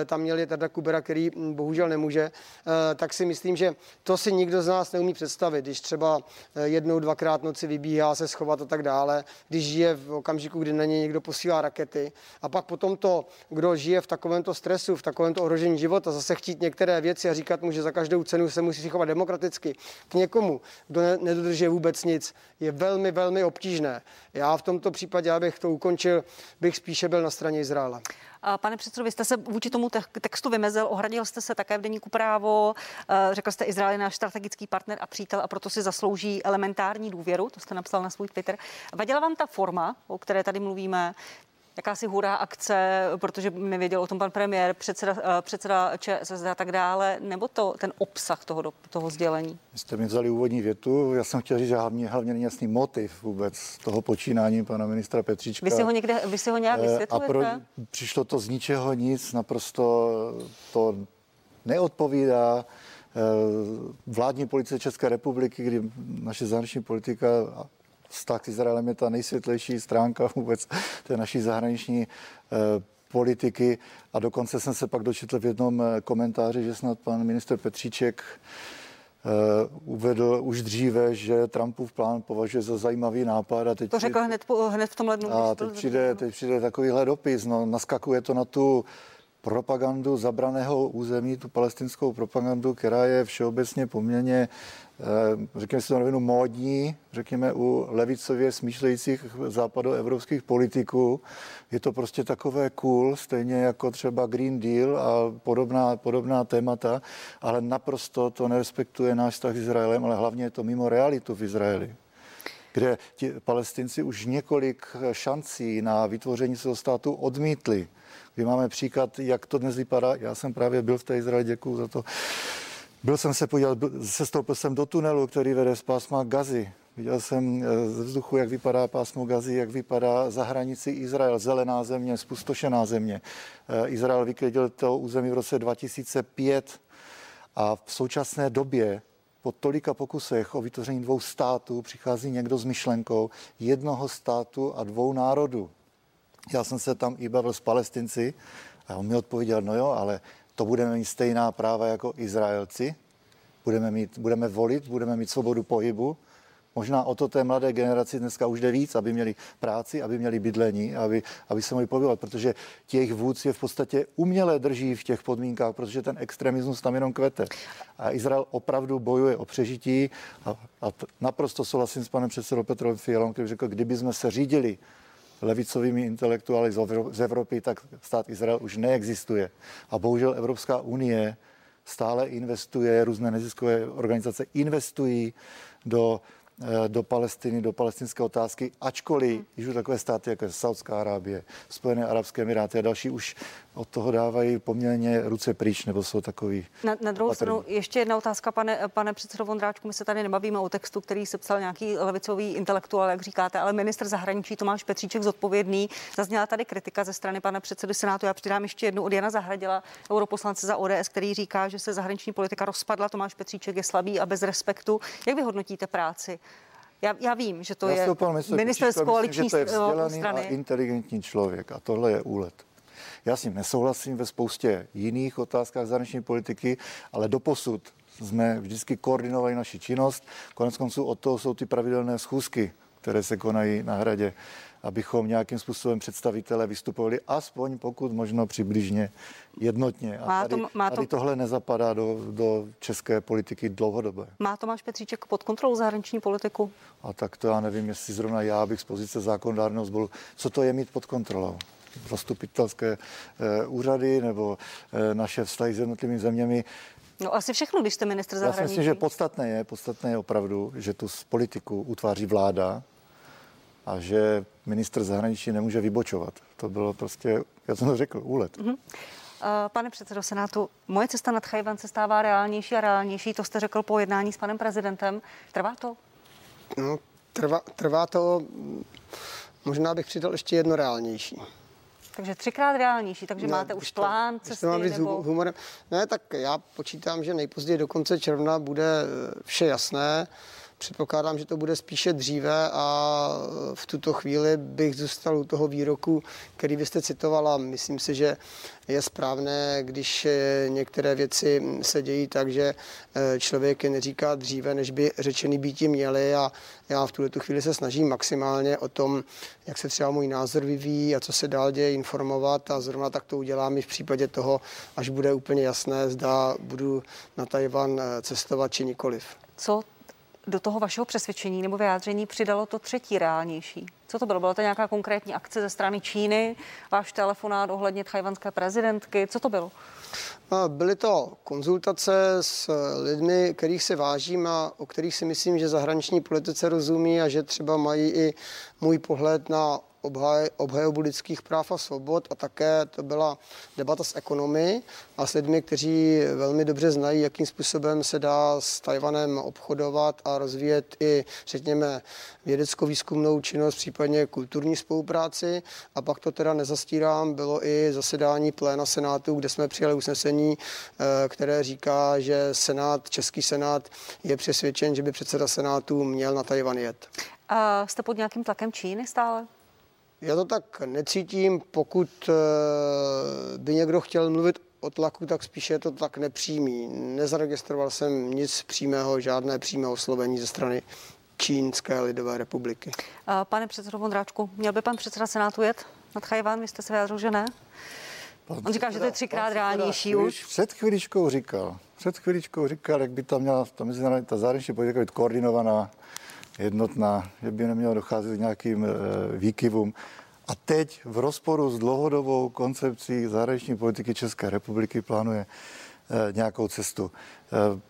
e, tam měli teda Kubera, který hm, bohužel nemůže. E, tak si myslím, že to si nikdo z nás neumí představit, když třeba e, jednou, dvakrát noci vybíhá se schovat a tak dále, když žije v okamžiku, kdy na něj někdo posílá rakety. A pak potom to, kdo žije v takovémto stresu, v takovémto ohrožení života, zase chtít některé věci a říkat mu, že za každou cenu se musí chovat demokraticky k někomu, kdo nedodržuje vůbec nic, je velmi, velmi obtížné. Já v tomto případě, abych to ukončil, bych spíše byl na straně Izraela. Pane předsedo, vy jste se vůči tomu textu vymezil, ohradil jste se také v deníku právo, eh, řekl jste, Izrael je náš strategický partner a přítel a proto si zaslouží elementární důvěru, to jste napsal na svůj Twitter. Vadila vám ta forma, o které tady mluvíme, jakási hurá akce, protože nevěděl o tom pan premiér, předseda, eh, předseda ČSSD a tak dále, nebo to ten obsah toho, toho sdělení? Vy jste mi vzali úvodní větu, já jsem chtěl říct, že hlavně, hlavně není jasný motiv vůbec toho počínání pana ministra Petříčka. Vy si ho, někde, vy si ho nějak vysvětlujete? A pro, přišlo to z ničeho nic, naprosto to neodpovídá eh, vládní policie České republiky, kdy naše zahraniční politika vztah s Izraelem je ta nejsvětlejší stránka vůbec té naší zahraniční eh, politiky a dokonce jsem se pak dočetl v jednom eh, komentáři, že snad pan minister Petříček Uh, uvedl už dříve, že Trumpův plán považuje za zajímavý nápad. A teď to řekl hned, po, hned v tom lednu. A teď přijde, teď přijde takovýhle dopis. No, naskakuje to na tu propagandu zabraného území, tu palestinskou propagandu, která je všeobecně poměrně řekněme si to rovinu, módní, řekněme u levicově smýšlejících západoevropských politiků. Je to prostě takové cool, stejně jako třeba Green Deal a podobná, podobná témata, ale naprosto to nerespektuje náš vztah s Izraelem, ale hlavně je to mimo realitu v Izraeli kde ti palestinci už několik šancí na vytvoření svého státu odmítli. Kdy máme příklad, jak to dnes vypadá. Já jsem právě byl v té Izraeli, děkuji za to. Byl jsem se podívat, sestoupil jsem do tunelu, který vede z pásma Gazy. Viděl jsem eh, ze vzduchu, jak vypadá pásmo Gazy, jak vypadá za hranici Izrael, zelená země, spustošená země. Eh, Izrael vyklidil to území v roce 2005 a v současné době po tolika pokusech o vytvoření dvou států přichází někdo s myšlenkou jednoho státu a dvou národů. Já jsem se tam i bavil s palestinci a on mi odpověděl, no jo, ale to budeme mít stejná práva jako Izraelci, budeme, mít, budeme volit, budeme mít svobodu pohybu. Možná o to té mladé generaci dneska už jde víc, aby měli práci, aby měli bydlení, aby, aby se mohli pohybovat, protože těch vůdci je v podstatě uměle drží v těch podmínkách, protože ten extremismus tam jenom kvete. A Izrael opravdu bojuje o přežití a, a t- naprosto souhlasím s panem předsedou Petrem Fialou, který řekl, kdyby jsme se řídili levicovými intelektuály z Evropy, tak stát Izrael už neexistuje. A bohužel Evropská unie stále investuje, různé neziskové organizace investují do do Palestiny, do palestinské otázky, ačkoliv již takové státy, jako je Saudská Arábie, Spojené Arabské Emiráty a další už od toho dávají poměrně ruce pryč, nebo jsou takový. Na, na druhou stranu ještě jedna otázka, pane, pane předsedo Vondráčku, my se tady nebavíme o textu, který sepsal nějaký levicový intelektuál, jak říkáte, ale ministr zahraničí Tomáš Petříček zodpovědný. Zazněla tady kritika ze strany pana předsedy Senátu. Já přidám ještě jednu od Jana Zahradila, europoslance za ODS, který říká, že se zahraniční politika rozpadla. Tomáš Petříček je slabý a bez respektu. Jak vy hodnotíte práci já, já vím, že to já je minister z koaliční myslím, že to je vzdělaný strany. a inteligentní člověk a tohle je úlet. Já s ním nesouhlasím ve spoustě jiných otázkách zahraniční politiky, ale doposud jsme vždycky koordinovali naši činnost. Konec konců od toho jsou ty pravidelné schůzky, které se konají na hradě, abychom nějakým způsobem představitelé vystupovali aspoň pokud možno přibližně jednotně. A má tady, to, má to... tady tohle nezapadá do, do české politiky dlouhodobé. Má Tomáš Petříček pod kontrolou zahraniční politiku? A tak to já nevím, jestli zrovna já bych z pozice zákonodárného sboru, co to je mít pod kontrolou zastupitelské eh, úřady nebo eh, naše vztahy s jednotlivými zeměmi. No asi všechno, když jste ministr zahraničí. Já si myslím, že podstatné je, podstatné je opravdu, že tu politiku utváří vláda a že ministr zahraničí nemůže vybočovat. To bylo prostě, já jsem to řekl, úlet. Mm-hmm. Pane předsedo Senátu, moje cesta nad Chajvan se stává reálnější a reálnější, to jste řekl po jednání s panem prezidentem. Trvá to? No, trvá, trvá to, možná bych přidal ještě jedno reálnější. Takže třikrát reálnější, takže ne, máte už to, plán cesty? To mám nebo... humorem. Ne, tak já počítám, že nejpozději do konce června bude eh, vše jasné. Předpokládám, že to bude spíše dříve a v tuto chvíli bych zůstal u toho výroku, který vy jste citovala. Myslím si, že je správné, když některé věci se dějí tak, že eh, člověk je neříká dříve, než by řečený býti měli a já v tuto chvíli se snažím maximálně o tom, jak se třeba můj názor vyvíjí a co se dál děje informovat a zrovna tak to udělám i v případě toho, až bude úplně jasné, zda budu na Tajvan cestovat či nikoliv. Co do toho vašeho přesvědčení nebo vyjádření přidalo to třetí reálnější? Co to bylo? Byla to nějaká konkrétní akce ze strany Číny, váš telefonát ohledně tchajvanské prezidentky? Co to bylo? Byly to konzultace s lidmi, kterých se vážím a o kterých si myslím, že zahraniční politice rozumí a že třeba mají i můj pohled na obhaj, obhajobu lidských práv a svobod a také to byla debata s ekonomy a s lidmi, kteří velmi dobře znají, jakým způsobem se dá s Tajvanem obchodovat a rozvíjet i, řekněme, vědecko-výzkumnou činnost, případně kulturní spolupráci. A pak to teda nezastírám, bylo i zasedání pléna Senátu, kde jsme přijali usnesení, eh, které říká, že Senát, Český Senát je přesvědčen, že by předseda Senátu měl na Tajvan jet. A jste pod nějakým tlakem Číny stále? Já to tak necítím, pokud eh, by někdo chtěl mluvit o tlaku, tak spíše je to tak nepřímý. Nezaregistroval jsem nic přímého, žádné přímé oslovení ze strany Čínské lidové republiky. Pane předsedo Vondráčku, měl by pan předseda Senátu jet nad Chajván? Vy jste se vyjádřil, že ne? Pan On říká, že to je třikrát reálnější už. Před chvíličkou říkal, před chvíličkou říkal, jak by tam měla ta mezinárodní, ta zahraniční politika být koordinovaná jednotná, že by nemělo docházet k nějakým e, výkyvům. A teď v rozporu s dlouhodobou koncepcí zahraniční politiky České republiky plánuje e, nějakou cestu. E,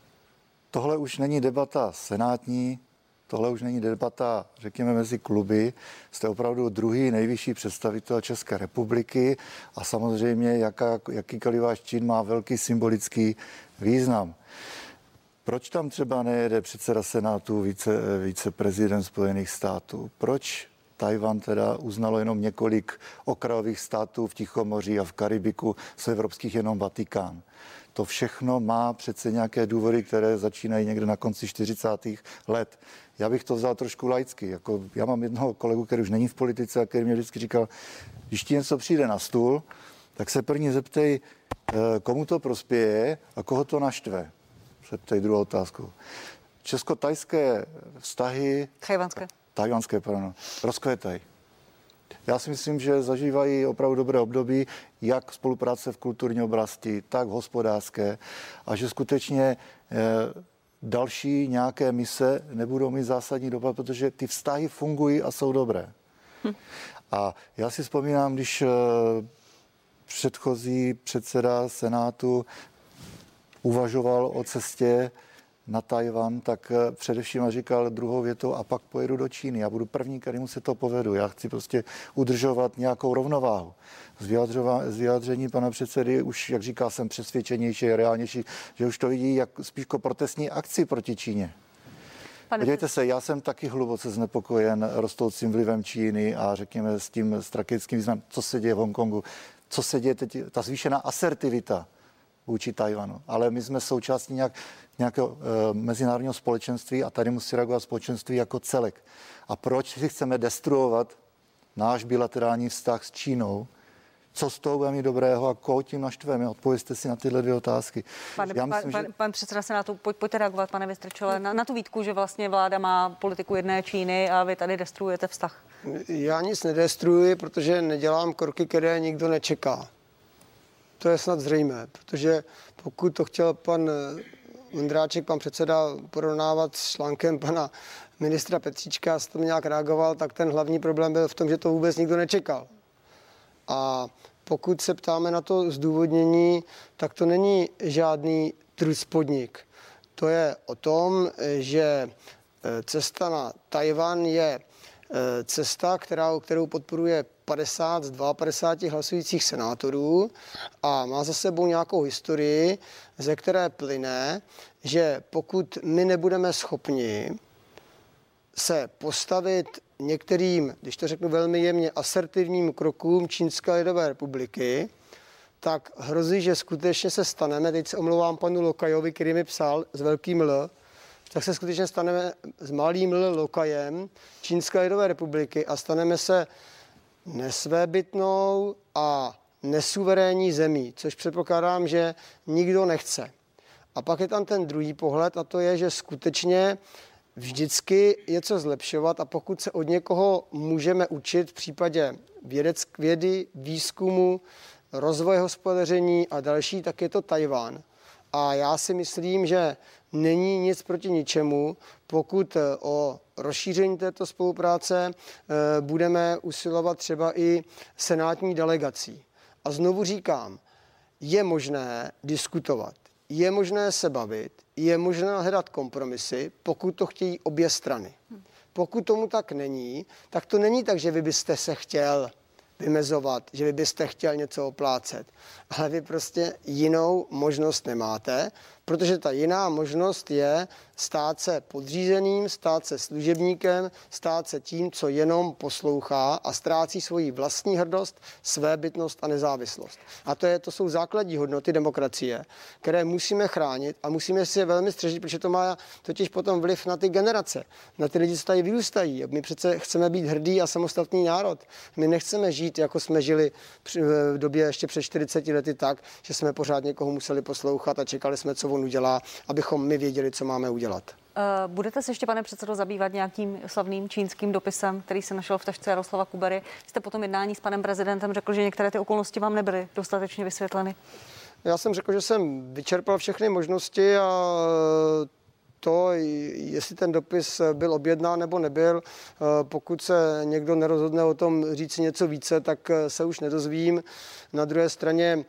tohle už není debata senátní, tohle už není debata, řekněme, mezi kluby. Jste opravdu druhý nejvyšší představitel České republiky a samozřejmě jaká, jakýkoliv váš čin má velký symbolický význam. Proč tam třeba nejede předseda Senátu, více, více prezident Spojených států? Proč Tajvan teda uznalo jenom několik okrajových států v Tichomoří a v Karibiku, z evropských jenom Vatikán? To všechno má přece nějaké důvody, které začínají někde na konci 40. let. Já bych to vzal trošku laicky. Jako já mám jednoho kolegu, který už není v politice a který mě vždycky říkal, když ti něco přijde na stůl, tak se první zeptej, eh, komu to prospěje a koho to naštve se ptají druhou otázku. Česko-tajské vztahy... Tajvanské. Tajvanské, pardon. Rozkvětají. Já si myslím, že zažívají opravdu dobré období, jak spolupráce v kulturní oblasti, tak v hospodářské a že skutečně eh, další nějaké mise nebudou mít zásadní dopad, protože ty vztahy fungují a jsou dobré. Hm. A já si vzpomínám, když eh, předchozí předseda Senátu uvažoval o cestě na Tajvan, tak eh, především říkal druhou větou a pak pojedu do Číny. Já budu první, kterýmu se to povedu. Já chci prostě udržovat nějakou rovnováhu. Z, z vyjádření pana předsedy už, jak říká, jsem přesvědčenější, reálnější, že už to vidí jak spíš jako protestní akci proti Číně. Pane Podívejte se, já jsem taky hluboce znepokojen rostoucím vlivem Číny a řekněme s tím strategickým významem, co se děje v Hongkongu, co se děje teď, ta zvýšená asertivita vůči Tajvanu. Ale my jsme součástí nějak, nějakého e, mezinárodního společenství a tady musí reagovat společenství jako celek. A proč si chceme destruovat náš bilaterální vztah s Čínou, co z toho bude mít dobrého a koho tím naštveme? Odpovězte si na tyhle dvě otázky. Pane, Já myslím, pan, že... pan předseda Senátu, pojď, pojďte reagovat, pane Vystrčele, na, na tu výtku, že vlastně vláda má politiku jedné Číny a vy tady destruujete vztah. Já nic nedestruji, protože nedělám kroky, které nikdo nečeká. To je snad zřejmé, protože pokud to chtěl pan Vondráček, pan předseda, porovnávat s článkem pana ministra Petříčka, s tom nějak reagoval, tak ten hlavní problém byl v tom, že to vůbec nikdo nečekal. A pokud se ptáme na to zdůvodnění, tak to není žádný truspodnik. To je o tom, že e, cesta na Tajvan je cesta, která, kterou podporuje 50 z 52 hlasujících senátorů a má za sebou nějakou historii, ze které plyne, že pokud my nebudeme schopni se postavit některým, když to řeknu velmi jemně, asertivním krokům Čínské lidové republiky, tak hrozí, že skutečně se staneme, teď se omlouvám panu Lokajovi, který mi psal s velkým L, tak se skutečně staneme s malým Lokajem Čínské lidové republiky a staneme se nesvébytnou a nesuverénní zemí, což předpokládám, že nikdo nechce. A pak je tam ten druhý pohled a to je, že skutečně vždycky je co zlepšovat a pokud se od někoho můžeme učit v případě vědec, vědy, výzkumu, rozvoje hospodaření a další, tak je to Tajván. A já si myslím, že není nic proti ničemu, pokud eh, o rozšíření této spolupráce eh, budeme usilovat třeba i senátní delegací. A znovu říkám, je možné diskutovat, je možné se bavit, je možné hledat kompromisy, pokud to chtějí obě strany. Pokud tomu tak není, tak to není tak, že vy byste se chtěl vymezovat, že vy byste chtěl něco oplácet. Ale vy prostě jinou možnost nemáte, protože ta jiná možnost je stát se podřízeným, stát se služebníkem, stát se tím, co jenom poslouchá a ztrácí svoji vlastní hrdost, své bytnost a nezávislost. A to, je, to jsou základní hodnoty demokracie, které musíme chránit a musíme si je velmi střežit, protože to má totiž potom vliv na ty generace, na ty lidi, co tady vyrůstají. My přece chceme být hrdý a samostatný národ. My nechceme žít, jako jsme žili v době ještě před 40 lety tak, že jsme pořád někoho museli poslouchat a čekali jsme, co udělá, abychom my věděli, co máme udělat. Eh, budete se ještě, pane předsedo, zabývat nějakým slavným čínským dopisem, který se našel v tašce Jaroslava Kubery? Jste potom jednání s panem prezidentem řekl, že některé ty okolnosti vám nebyly dostatečně vysvětleny. Já jsem řekl, že jsem vyčerpal všechny možnosti a to, jestli ten dopis byl objednán nebo nebyl. Eh, pokud se někdo nerozhodne o tom říct něco více, tak se už nedozvím. Na druhé straně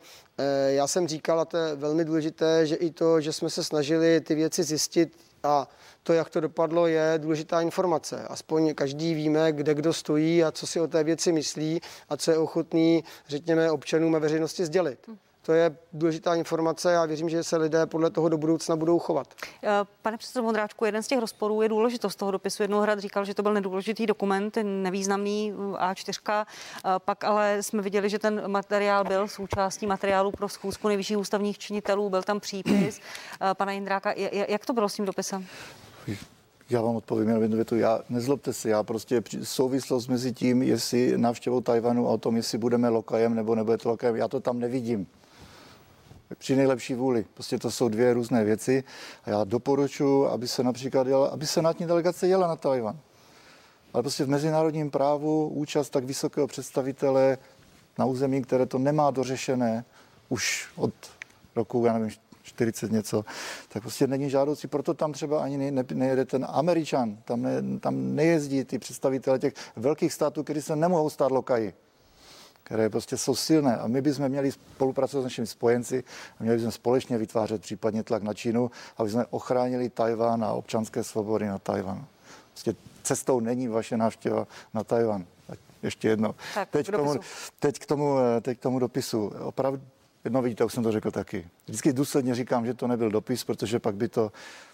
já jsem říkal, a to je velmi důležité, že i to, že jsme se snažili ty věci zjistit a to, jak to dopadlo, je důležitá informace. Aspoň každý víme, kde kdo stojí a co si o té věci myslí a co je ochotný, řekněme, občanům a veřejnosti sdělit. To je důležitá informace a věřím, že se lidé podle toho do budoucna budou chovat. Eh, pane předsedo Vondráčku, jeden z těch rozporů je důležitost toho dopisu. hrad říkal, že to byl nedůležitý dokument, nevýznamný A4, eh, pak ale jsme viděli, že ten materiál byl součástí materiálu pro schůzku nejvyšších ústavních činitelů, byl tam přípis eh, pana Jindráka. Jak to bylo s tím dopisem? Já vám odpovím jenom jednu větu. Já, nezlobte se, já prostě souvislost mezi tím, jestli návštěvou Tajvanu a o tom, jestli budeme lokajem nebo nebude to lokajem, já to tam nevidím při nejlepší vůli. Prostě to jsou dvě různé věci a já doporučuji, aby se například jela, aby senátní delegace jela na Tajvan. Ale prostě v mezinárodním právu účast tak vysokého představitele na území, které to nemá dořešené už od roku, já nevím, 40 něco, tak prostě není žádoucí. Proto tam třeba ani ne, ne, nejede ten Američan, tam, ne, tam nejezdí ty představitele těch velkých států, kteří se nemohou stát lokaji které prostě jsou silné. A my bychom měli spolupracovat s našimi spojenci a měli bychom společně vytvářet případně tlak na Čínu, aby jsme ochránili Tajván a občanské svobody na Tajvan. Prostě cestou není vaše návštěva na Tajvan. Tak ještě jedno. Tak, teď, k tomu, teď, k tomu, teď k tomu dopisu. Opravdu, no vidíte, už jsem to řekl taky. Vždycky důsledně říkám, že to nebyl dopis, protože pak by to Eh,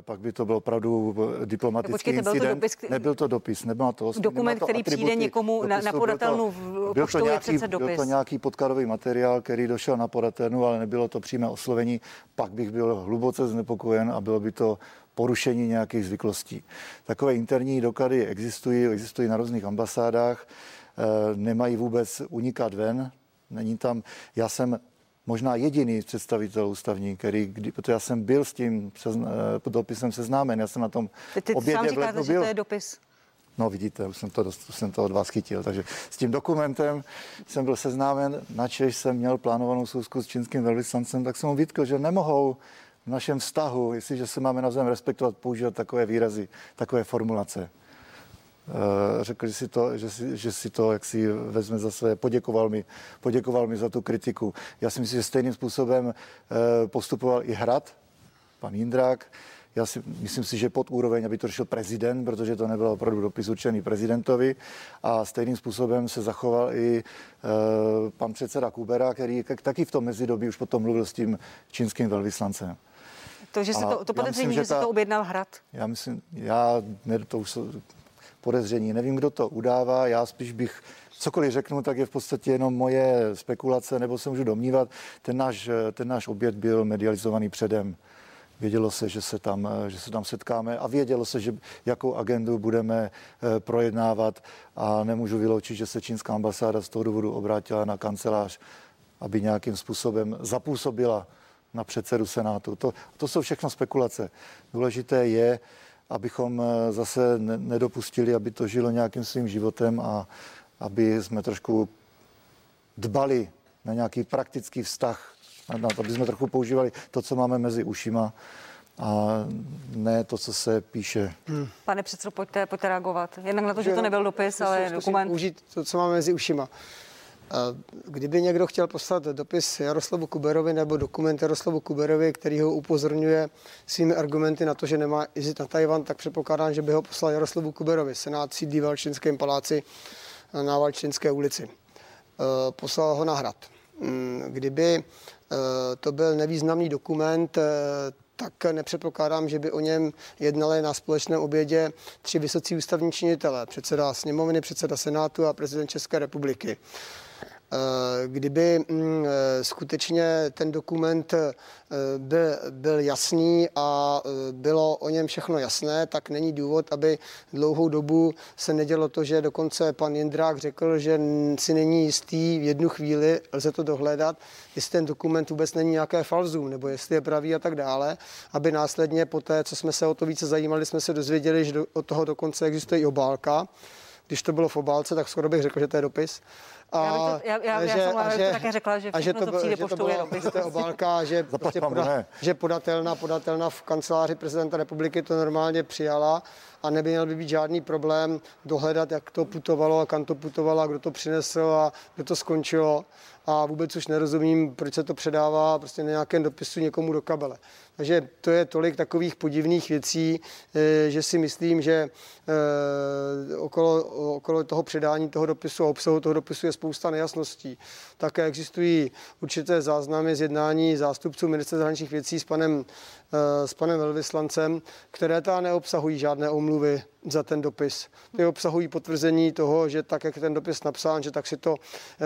pak by to byl opravdu diplomatický Počkejte, incident. Byl to dopis, Nebyl to dopis, nebyl to Dokument, to který přijde někomu na, na podatelnu v byl to, nějaký, je dopis. byl to nějaký podkladový materiál, který došel na podatelnu, ale nebylo to přímé oslovení. Pak bych byl hluboce znepokojen a bylo by to porušení nějakých zvyklostí. Takové interní doklady existují, existují na různých ambasádách, eh, nemají vůbec unikat ven. Není tam, já jsem možná jediný představitel ústavní, který, kdy, protože já jsem byl s tím sezna, eh, dopisem seznámen, já jsem na tom ty, ty obědě sám říkáte, že to je dopis. No vidíte, už jsem to, už jsem to od vás chytil. Takže s tím dokumentem jsem byl seznámen, načež jsem měl plánovanou schůzku s čínským velvyslancem, tak jsem mu vytkl, že nemohou v našem vztahu, jestliže se máme navzájem respektovat, používat takové výrazy, takové formulace. Eh, řekl, že si to, že si, že si to jak si vezme za své, poděkoval mi, poděkoval mi za tu kritiku. Já si myslím, že stejným způsobem eh, postupoval i Hrad, pan Jindrák, já si myslím si, že pod úroveň, aby to řešil prezident, protože to nebylo opravdu dopis určený prezidentovi. A stejným způsobem se zachoval i e, pan předseda Kubera, který taky v tom mezidobí už potom mluvil s tím čínským velvyslancem. To, že se to, to podezření, že, že se to objednal hrad? Já myslím, já, ne, to už podezření. Nevím, kdo to udává, já spíš bych cokoliv řeknu, tak je v podstatě jenom moje spekulace, nebo se můžu domnívat. Ten náš, ten náš oběd byl medializovaný předem. Vědělo se, že se, tam, že se tam setkáme a vědělo se, že jakou agendu budeme eh, projednávat a nemůžu vyloučit, že se čínská ambasáda z toho důvodu obrátila na kancelář, aby nějakým způsobem zapůsobila na předsedu Senátu. To, to jsou všechno spekulace. Důležité je, abychom eh, zase nedopustili, aby to žilo nějakým svým životem a aby jsme trošku dbali na nějaký praktický vztah, na to, aby jsme trochu používali to, co máme mezi ušima a ne to, co se píše. Hmm. Pane předsedo, pojďte, pojďte reagovat. Jednak na to, že to nebyl dopis, ale dokument. Užít to, co máme mezi ušima. Kdyby někdo chtěl poslat dopis Jaroslavu Kuberovi nebo dokument Jaroslavu Kuberovi, který ho upozorňuje svými argumenty na to, že nemá jezdit na Tajvan, tak předpokládám, že by ho poslal Jaroslavu Kuberovi. Senát sídlí v Valčinském paláci na Valčinské ulici. E, poslal ho na hrad. Mm, kdyby e, to byl nevýznamný dokument, e, tak nepředpokládám, že by o něm jednali na společném obědě tři vysocí ústavní činitelé, předseda sněmovny, předseda Senátu a prezident České republiky. Eh, kdyby mm, eh, skutečně ten dokument eh, byl, jasný a bylo o něm všechno jasné, tak není důvod, aby dlouhou dobu se nedělo to, že dokonce pan Jindrák řekl, že si není jistý v jednu chvíli, lze to dohledat, jestli ten dokument vůbec není nějaké falzum, nebo jestli je pravý a tak dále, aby následně po té, co jsme se o to více zajímali, jsme se dozvěděli, že od toho dokonce existuje i obálka. Když to bylo v obálce, tak skoro bych řekl, že to je dopis. A, já, to, já, já, že, já jsem a že, také řekla, že, a že to, co přijde že poštou, to byla, je to je obálka, že, prostě poda, že podatelna, podatelna v kanceláři prezidenta republiky to normálně přijala a neměl by být žádný problém dohledat, jak to putovalo a kam to putovalo a kdo to přinesl a kdo to skončilo. A vůbec už nerozumím, proč se to předává prostě na nějakém dopisu někomu do kabele. Takže to je tolik takových podivných věcí, eh, že si myslím, že eh, okolo, okolo toho předání toho dopisu a obsahu toho dopisu je spousta nejasností. Také existují určité záznamy z jednání zástupců ministerstva zahraničních věcí s panem, eh, s panem velvyslancem, které ta neobsahují žádné omluvy za ten dopis. Ty obsahují potvrzení toho, že tak, jak je ten dopis napsán, že tak si to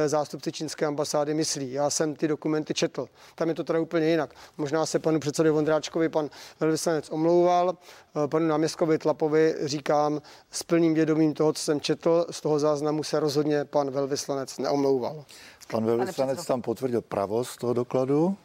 zástupci čínské ambasády myslí. Já jsem ty dokumenty četl. Tam je to teda úplně jinak. Možná se panu předsedovi Vondráčkovi pan velvyslanec omlouval, eh, panu náměstkovi Tlapovi říkám s plným vědomím toho, co jsem četl, z toho záznamu se rozhodně pan velvyslanec neomlouval. Pan velvyslanec tam potvrdil pravost toho dokladu,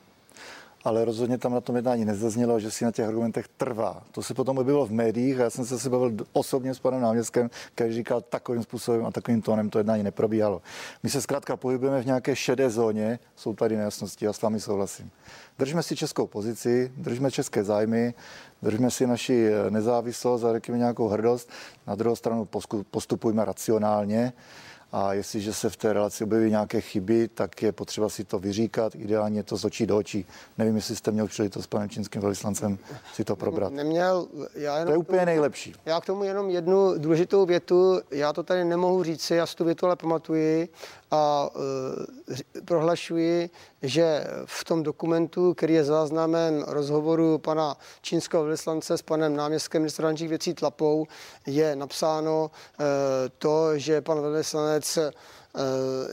ale rozhodně tam na tom jednání nezaznělo, že si na těch argumentech trvá. To se potom objevilo v médiích a já jsem se si bavil osobně s panem náměstkem, který říkal takovým způsobem a takovým tónem to jednání neprobíhalo. My se zkrátka pohybujeme v nějaké šedé zóně, jsou tady nejasnosti, já s vámi souhlasím. Držme si českou pozici, držme české zájmy, držme si naši nezávislost a řekněme nějakou hrdost. Na druhou stranu postupujme racionálně a jestliže se v té relaci objeví nějaké chyby, tak je potřeba si to vyříkat, ideálně to z očí do očí. Nevím, jestli jste měl příležitost s panem čínským velvyslancem si to probrat. Neměl, já jenom to je úplně nejlepší. Já k tomu jenom jednu důležitou větu, já to tady nemohu říct, já si tu větu ale pamatuji a e, prohlašuji, že v tom dokumentu, který je záznamem rozhovoru pana čínského velvyslance s panem náměstkem ministra věcí Tlapou, je napsáno e, to, že pan velvyslanec Eh,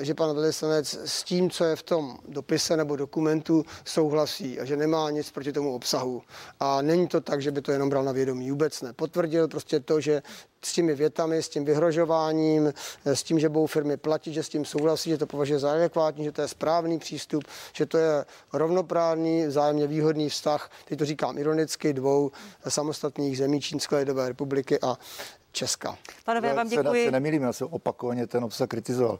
že pan velvyslanec s tím, co je v tom dopise nebo dokumentu, souhlasí a že nemá nic proti tomu obsahu. A není to tak, že by to jenom bral na vědomí. Vůbec ne. Potvrdil prostě to, že s těmi větami, s tím vyhrožováním, eh, s tím, že budou firmy platit, že s tím souhlasí, že to považuje za adekvátní, že to je správný přístup, že to je rovnoprávný, vzájemně výhodný vztah, teď to říkám ironicky, dvou samostatných zemí Čínské lidové republiky a Česka. Pánové, já vám děkuji. Se nemýlím, já jsem opakovaně ten obsah kritizoval.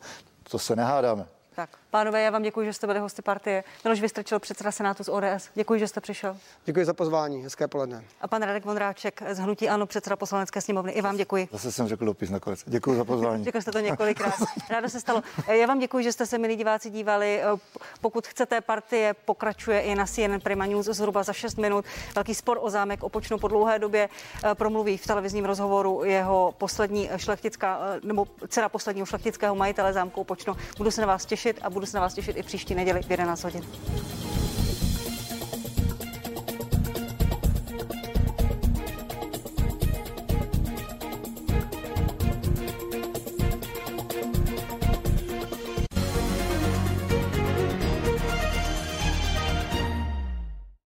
To se nehádáme. Tak, pánové, já vám děkuji, že jste byli hosty partie. Miloš Vystrčil, předseda Senátu z ODS. Děkuji, že jste přišel. Děkuji za pozvání. Hezké poledne. A pan Radek Vondráček z Hnutí Ano, předseda poslanecké sněmovny. I vám děkuji. Zase jsem řekl dopis nakonec. Děkuji za pozvání. Řekl jste to několikrát. Ráda se stalo. Já vám děkuji, že jste se, milí diváci, dívali. Pokud chcete, partie pokračuje i na CNN Prima News zhruba za 6 minut. Velký spor o zámek opočnu po dlouhé době promluví v televizním rozhovoru jeho poslední šlechtická, nebo dcera posledního šlechtického majitele zámku opočno. Budu se na vás těšit a budu se na vás těšit i příští neděli v 11 hodin.